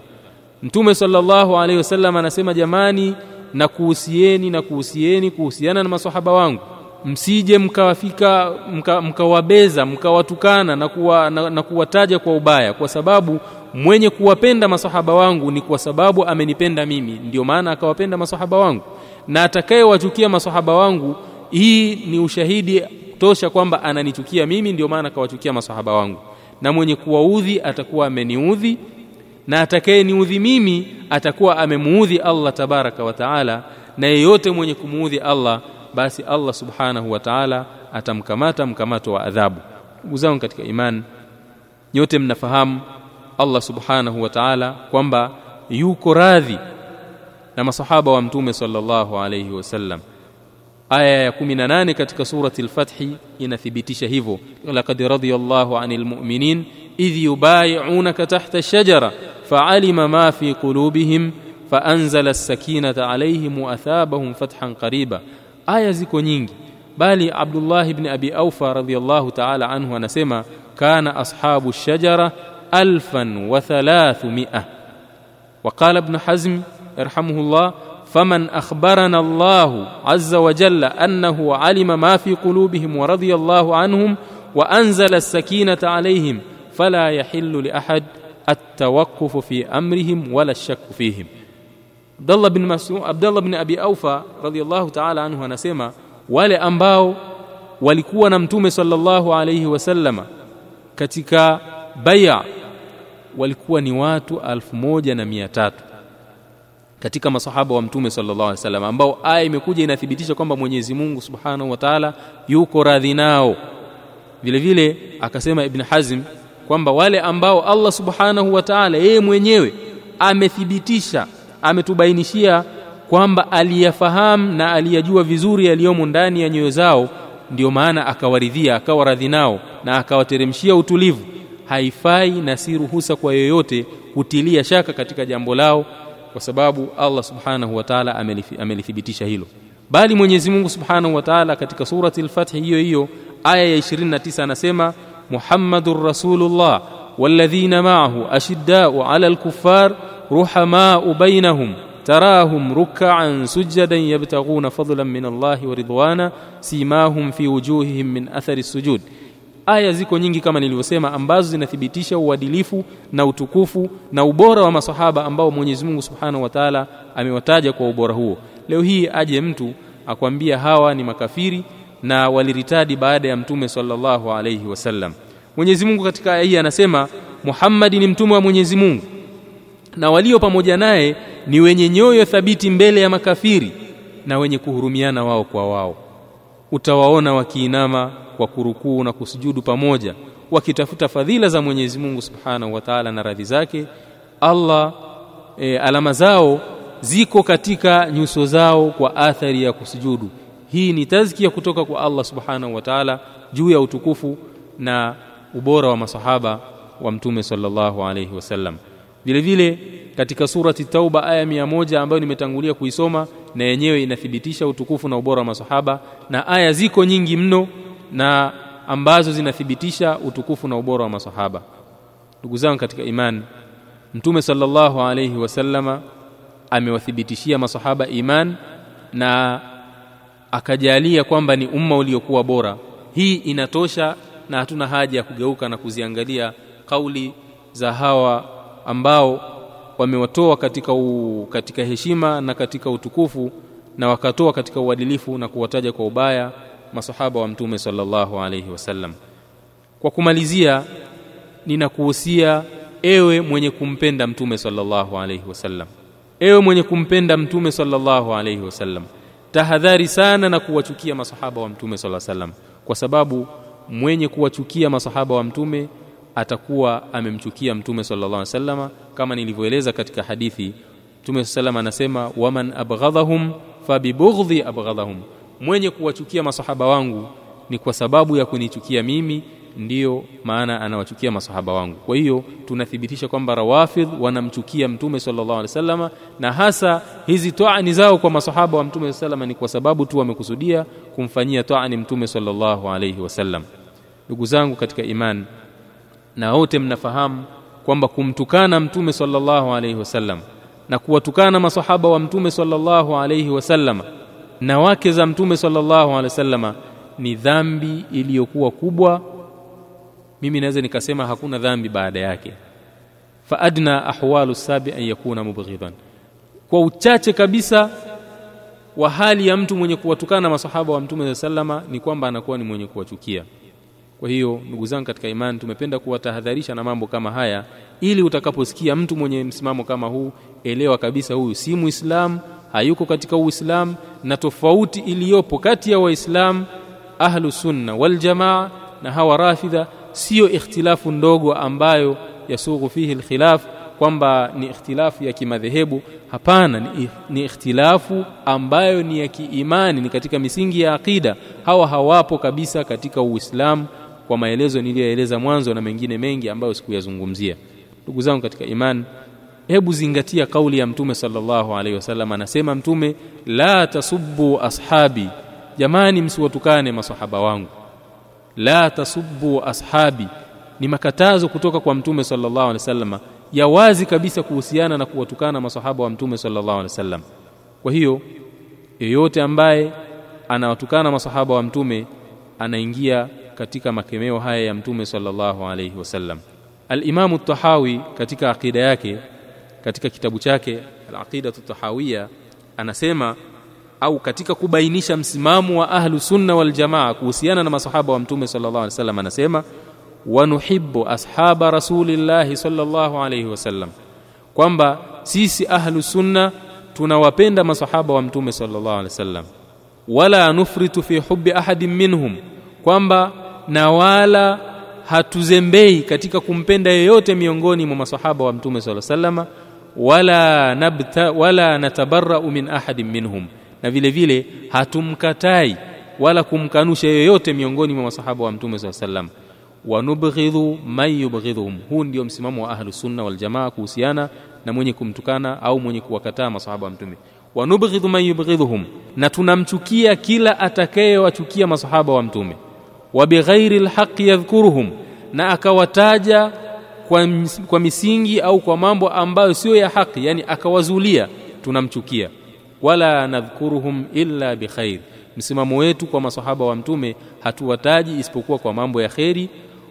Mtume sallallahu alaihi wasallam anasema jamani na kuhusieni na kuhusieni kuhusiana na maswahaba wangu msije mkawafika mkawabeza mka mkawatukana na, kuwa, na, na kuwataja kwa ubaya. Kwa sababu mwenye kuwapenda masahaba wangu ni kwa sababu amenipenda mimi. Ndio maana akawapenda masahaba wangu. Na atakayewachukia masahaba wangu hii ni ushahidi tosha kwamba ananichukia mimi ndio maana akawachukia masahaba wangu. Na mwenye kuwaudhi atakuwa ameniudhi na atakayeniudhi mimi atakuwa amemuudhi Allah tabaraka wa taala na yeyote mwenye kumuudhi Allah basi Allah subhanahu wa ta'ala atamkamata mkamato wa adhabu ndugu zangu katika imani nyote mnafahamu Allah subhanahu wa ta'ala kwamba yuko radhi na masahaba wa mtume sallallahu alayhi wasallam aya ya 18 katika surati al-fath inathibitisha hivyo laqad radiyallahu anil mu'minin idh yubay'unaka tahta ash-shajara fa'alima ma fi qulubihim فأنزل السكينة عليهم وأثابهم فتحا قريبا aya ziko nyingi. Bali Abdullah ibn Abi Aufa radhiyallahu ta'ala anhu anasema kana ashabu shajara alfan wa thalathumia. وقال ابن حزم يرحمه الله فمن أخبرنا الله عز وجل أنه علم ما في قلوبهم ورضي الله عنهم وأنزل السكينة عليهم فلا يحل لأحد التوقف في أمرهم ولا الشك فيهم Abdullah bin Mas'ud Abdullah bin Abi Aufa radhiyallahu ta'ala anhu anasema wale ambao walikuwa na mtume sallallahu alayhi wasallama katika baya walikuwa ni watu alfu moja na mia tatu katika masahaba wa mtume sallallahu alaihi wasallam ambao aya imekuja inathibitisha kwamba Mwenyezi Mungu Subhanahu wa Ta'ala yuko radhi nao. Vile vile akasema Ibn Hazm kwamba wale ambao Allah Subhanahu wa Ta'ala yeye mwenyewe amethibitisha ametubainishia kwamba aliyafahamu na aliyajua vizuri yaliyomo ndani ya nyoyo zao ndio maana akawaridhia akawa radhi nao na akawateremshia utulivu. Haifai na si ruhusa kwa yoyote kutilia shaka katika jambo lao kwa sababu Allah subhanahu wa ta'ala amelithibitisha hilo. Bali Mwenyezi Mungu subhanahu wa ta'ala katika surati al-Fath hiyo hiyo aya ya 29 anasema Muhammadur Rasulullah walladhina ma'ahu ashidda'u 'ala al-kuffar ruhama'u bainahum تراهم ركعا سجدا يبتغون فضلا من الله ورضوانا سيماهم في وجوههم من اثر السجود aya ziko nyingi kama nilivyosema ambazo zinathibitisha uadilifu na utukufu na ubora wa masahaba ambao Mwenyezi Mungu Subhanahu wa Ta'ala amewataja kwa ubora huo leo hii aje mtu akwambia hawa ni makafiri na waliritadi baada ya mtume sallallahu alayhi wasallam Mwenyezi Mungu katika aya hii anasema Muhammad ni mtume wa Mwenyezi Mungu na walio pamoja naye ni wenye nyoyo thabiti mbele ya makafiri na wenye kuhurumiana wao kwa wao. Utawaona wakiinama kwa kurukuu na kusujudu pamoja wakitafuta fadhila za Mwenyezi Mungu Subhanahu wa Ta'ala na radhi zake. Allah e, alama zao ziko katika nyuso zao kwa athari ya kusujudu. Hii ni tazkia kutoka kwa Allah Subhanahu wa Ta'ala juu ya utukufu na ubora wa masahaba wa mtume sallallahu alayhi wasallam vile vile katika surati tauba aya mia moja ambayo nimetangulia kuisoma na yenyewe inathibitisha utukufu na ubora wa masahaba na aya ziko nyingi mno na ambazo zinathibitisha utukufu na ubora wa masahaba ndugu zangu katika imani mtume sallallahu alayhi wasallama amewathibitishia masahaba iman na akajalia kwamba ni umma uliokuwa bora. Hii inatosha na hatuna haja ya kugeuka na kuziangalia kauli za hawa ambao wamewatoa katika katika heshima na katika utukufu na wakatoa katika uadilifu na kuwataja kwa ubaya masahaba wa mtume sallallahu alaihi wasallam. Kwa kumalizia ninakuhusia ewe mwenye kumpenda mtume sallallahu alaihi wasallam. Ewe mwenye kumpenda mtume sallallahu alaihi wasallam tahadhari sana na kuwachukia masahaba wa mtume sala salam kwa sababu mwenye kuwachukia masahaba wa mtume atakuwa amemchukia mtume sallallahu alaihi wasallam kama nilivyoeleza katika hadithi. Mtume sallallahu anasema waman abghadhahum fabibughdhi abghadhahum. Mwenye kuwachukia masahaba wangu ni kwa sababu ya kunichukia mimi ndiyo maana anawachukia masahaba wangu. Kwa hiyo tunathibitisha kwamba rawafidh wanamchukia mtume sallallahu alaihi wasallam na hasa hizi toani zao kwa masahaba wa mtume sallallahu ni kwa sababu tu wamekusudia kumfanyia toani mtume sallallahu alaihi wasallam. Ndugu zangu katika imani na wote mnafahamu kwamba kumtukana mtume sallallahu alaihi wasallam na kuwatukana masahaba wa mtume sallallahu alaihi wasallam na wake za mtume sallallahu alaihi wasallama ni dhambi iliyokuwa kubwa. Mimi naweza nikasema hakuna dhambi baada yake. Fa adna ahwalu sabi an yakuna mubghidan. Kwa uchache kabisa wa hali ya mtu mwenye kuwatukana masahaba wa mtume sallama ni kwamba anakuwa ni mwenye kuwachukia kwa hiyo ndugu zangu katika imani tumependa kuwatahadharisha na mambo kama haya ili utakaposikia mtu mwenye msimamo kama huu elewa kabisa huyu si muislamu hayuko katika uislamu na tofauti iliyopo kati ya waislamu ahlu sunna wal jamaa na hawa rafidha siyo ikhtilafu ndogo ambayo yasughu fihi alkhilaf kwamba ni ikhtilafu ya kimadhehebu. Hapana ni ikhtilafu ambayo ni ya kiimani ni katika misingi ya aqida. Hawa hawapo kabisa katika uislamu kwa maelezo niliyoeleza mwanzo na mengine mengi ambayo sikuyazungumzia. Ndugu zangu katika imani hebu zingatia kauli ya mtume sallallahu alaihi wasallam. Anasema mtume la tasubbu ashabi. Jamani msiwatukane masahaba wangu. La tasubbu ashabi. Ni makatazo kutoka kwa mtume sallallahu alaihi wasallam. Ya wazi kabisa kuhusiana na kuwatukana masahaba wa mtume sallallahu alaihi wasallam. Kwa hiyo yeyote ambaye anawatukana masahaba wa mtume anaingia katika makemeo haya ya mtume sallallahu alaihi wasallam. al-Imam tahawi katika aqida yake katika kitabu chake al-Aqida tahawiya anasema au katika kubainisha msimamo wa ahlu sunna wal jamaa kuhusiana na masahaba wa mtume sallallahu alaihi wasallam anasema wanuhibbu ashaba rasulillahi sallallahu alaihi wasallam. Kwamba sisi ahlu sunna tunawapenda masahaba wa mtume sallallahu alaihi wasallam. Wala nufritu fi hubbi ahadin minhum. Kwamba na wala hatuzembei katika kumpenda yeyote miongoni mwa masahaba wa mtume sala salama wala nabta wala natabarra'u min ahadin minhum. Na vile vile hatumkatai wala kumkanusha yeyote miongoni mwa masahaba wa mtume sallallahu alaihi wanubghidhu man yubghidhuhum huu ndio msimamo wa ahlu sunna kuhusiana na mwenye kumtukana au mwenye kuwakataa masahaba wa mtume. Wanubghidhu man yubghidhuhum. Na tunamchukia kila atakayewachukia masahaba wa mtume wa bighairi alhaqi yadhkuruhum na akawataja kwa, kwa misingi au kwa mambo ambayo sio ya haki yani akawazulia tunamchukia. Wala nadhkuruhum illa bikhair msimamo wetu kwa masahaba wa mtume hatuwataji isipokuwa kwa mambo ya kheri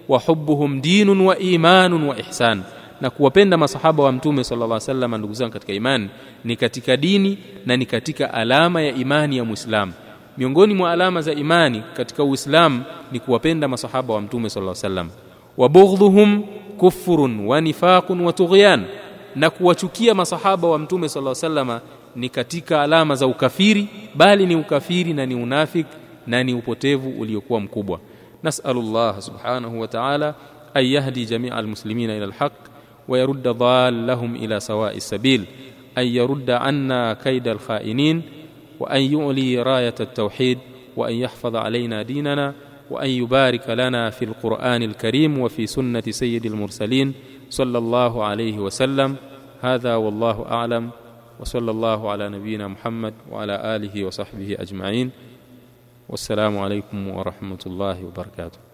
wa hubbuhum dinun wa imanun wa ihsan. Na kuwapenda masahaba wa mtume sallallahu alaihi wasallam ndugu zangu katika imani ni katika dini na ni katika alama ya imani ya muislamu miongoni mwa alama za imani katika uislamu ni kuwapenda masahaba wa mtume sallallahu alaihi wasallam wa bughdhuhum kufrun wa nifaqun wa tughyan na kuwachukia masahaba wa mtume sallallahu alaihi wasallam ni katika alama za ukafiri bali ni ukafiri na ni unafik na ni upotevu uliokuwa mkubwa nasalullah subhanahu wa ta'ala an yahdi jamia almuslimina ila alhaq wa yarudda dhallahum ila sawa'i sabil an yarudda anna kaida alkhainin وأن يؤلي راية التوحيد وأن يحفظ علينا ديننا وأن يبارك لنا في القرآن الكريم وفي سنة سيد المرسلين صلى الله عليه وسلم. هذا والله أعلم. وصلى الله على نبينا محمد وعلى آله وصحبه أجمعين. والسلام عليكم ورحمة الله وبركاته.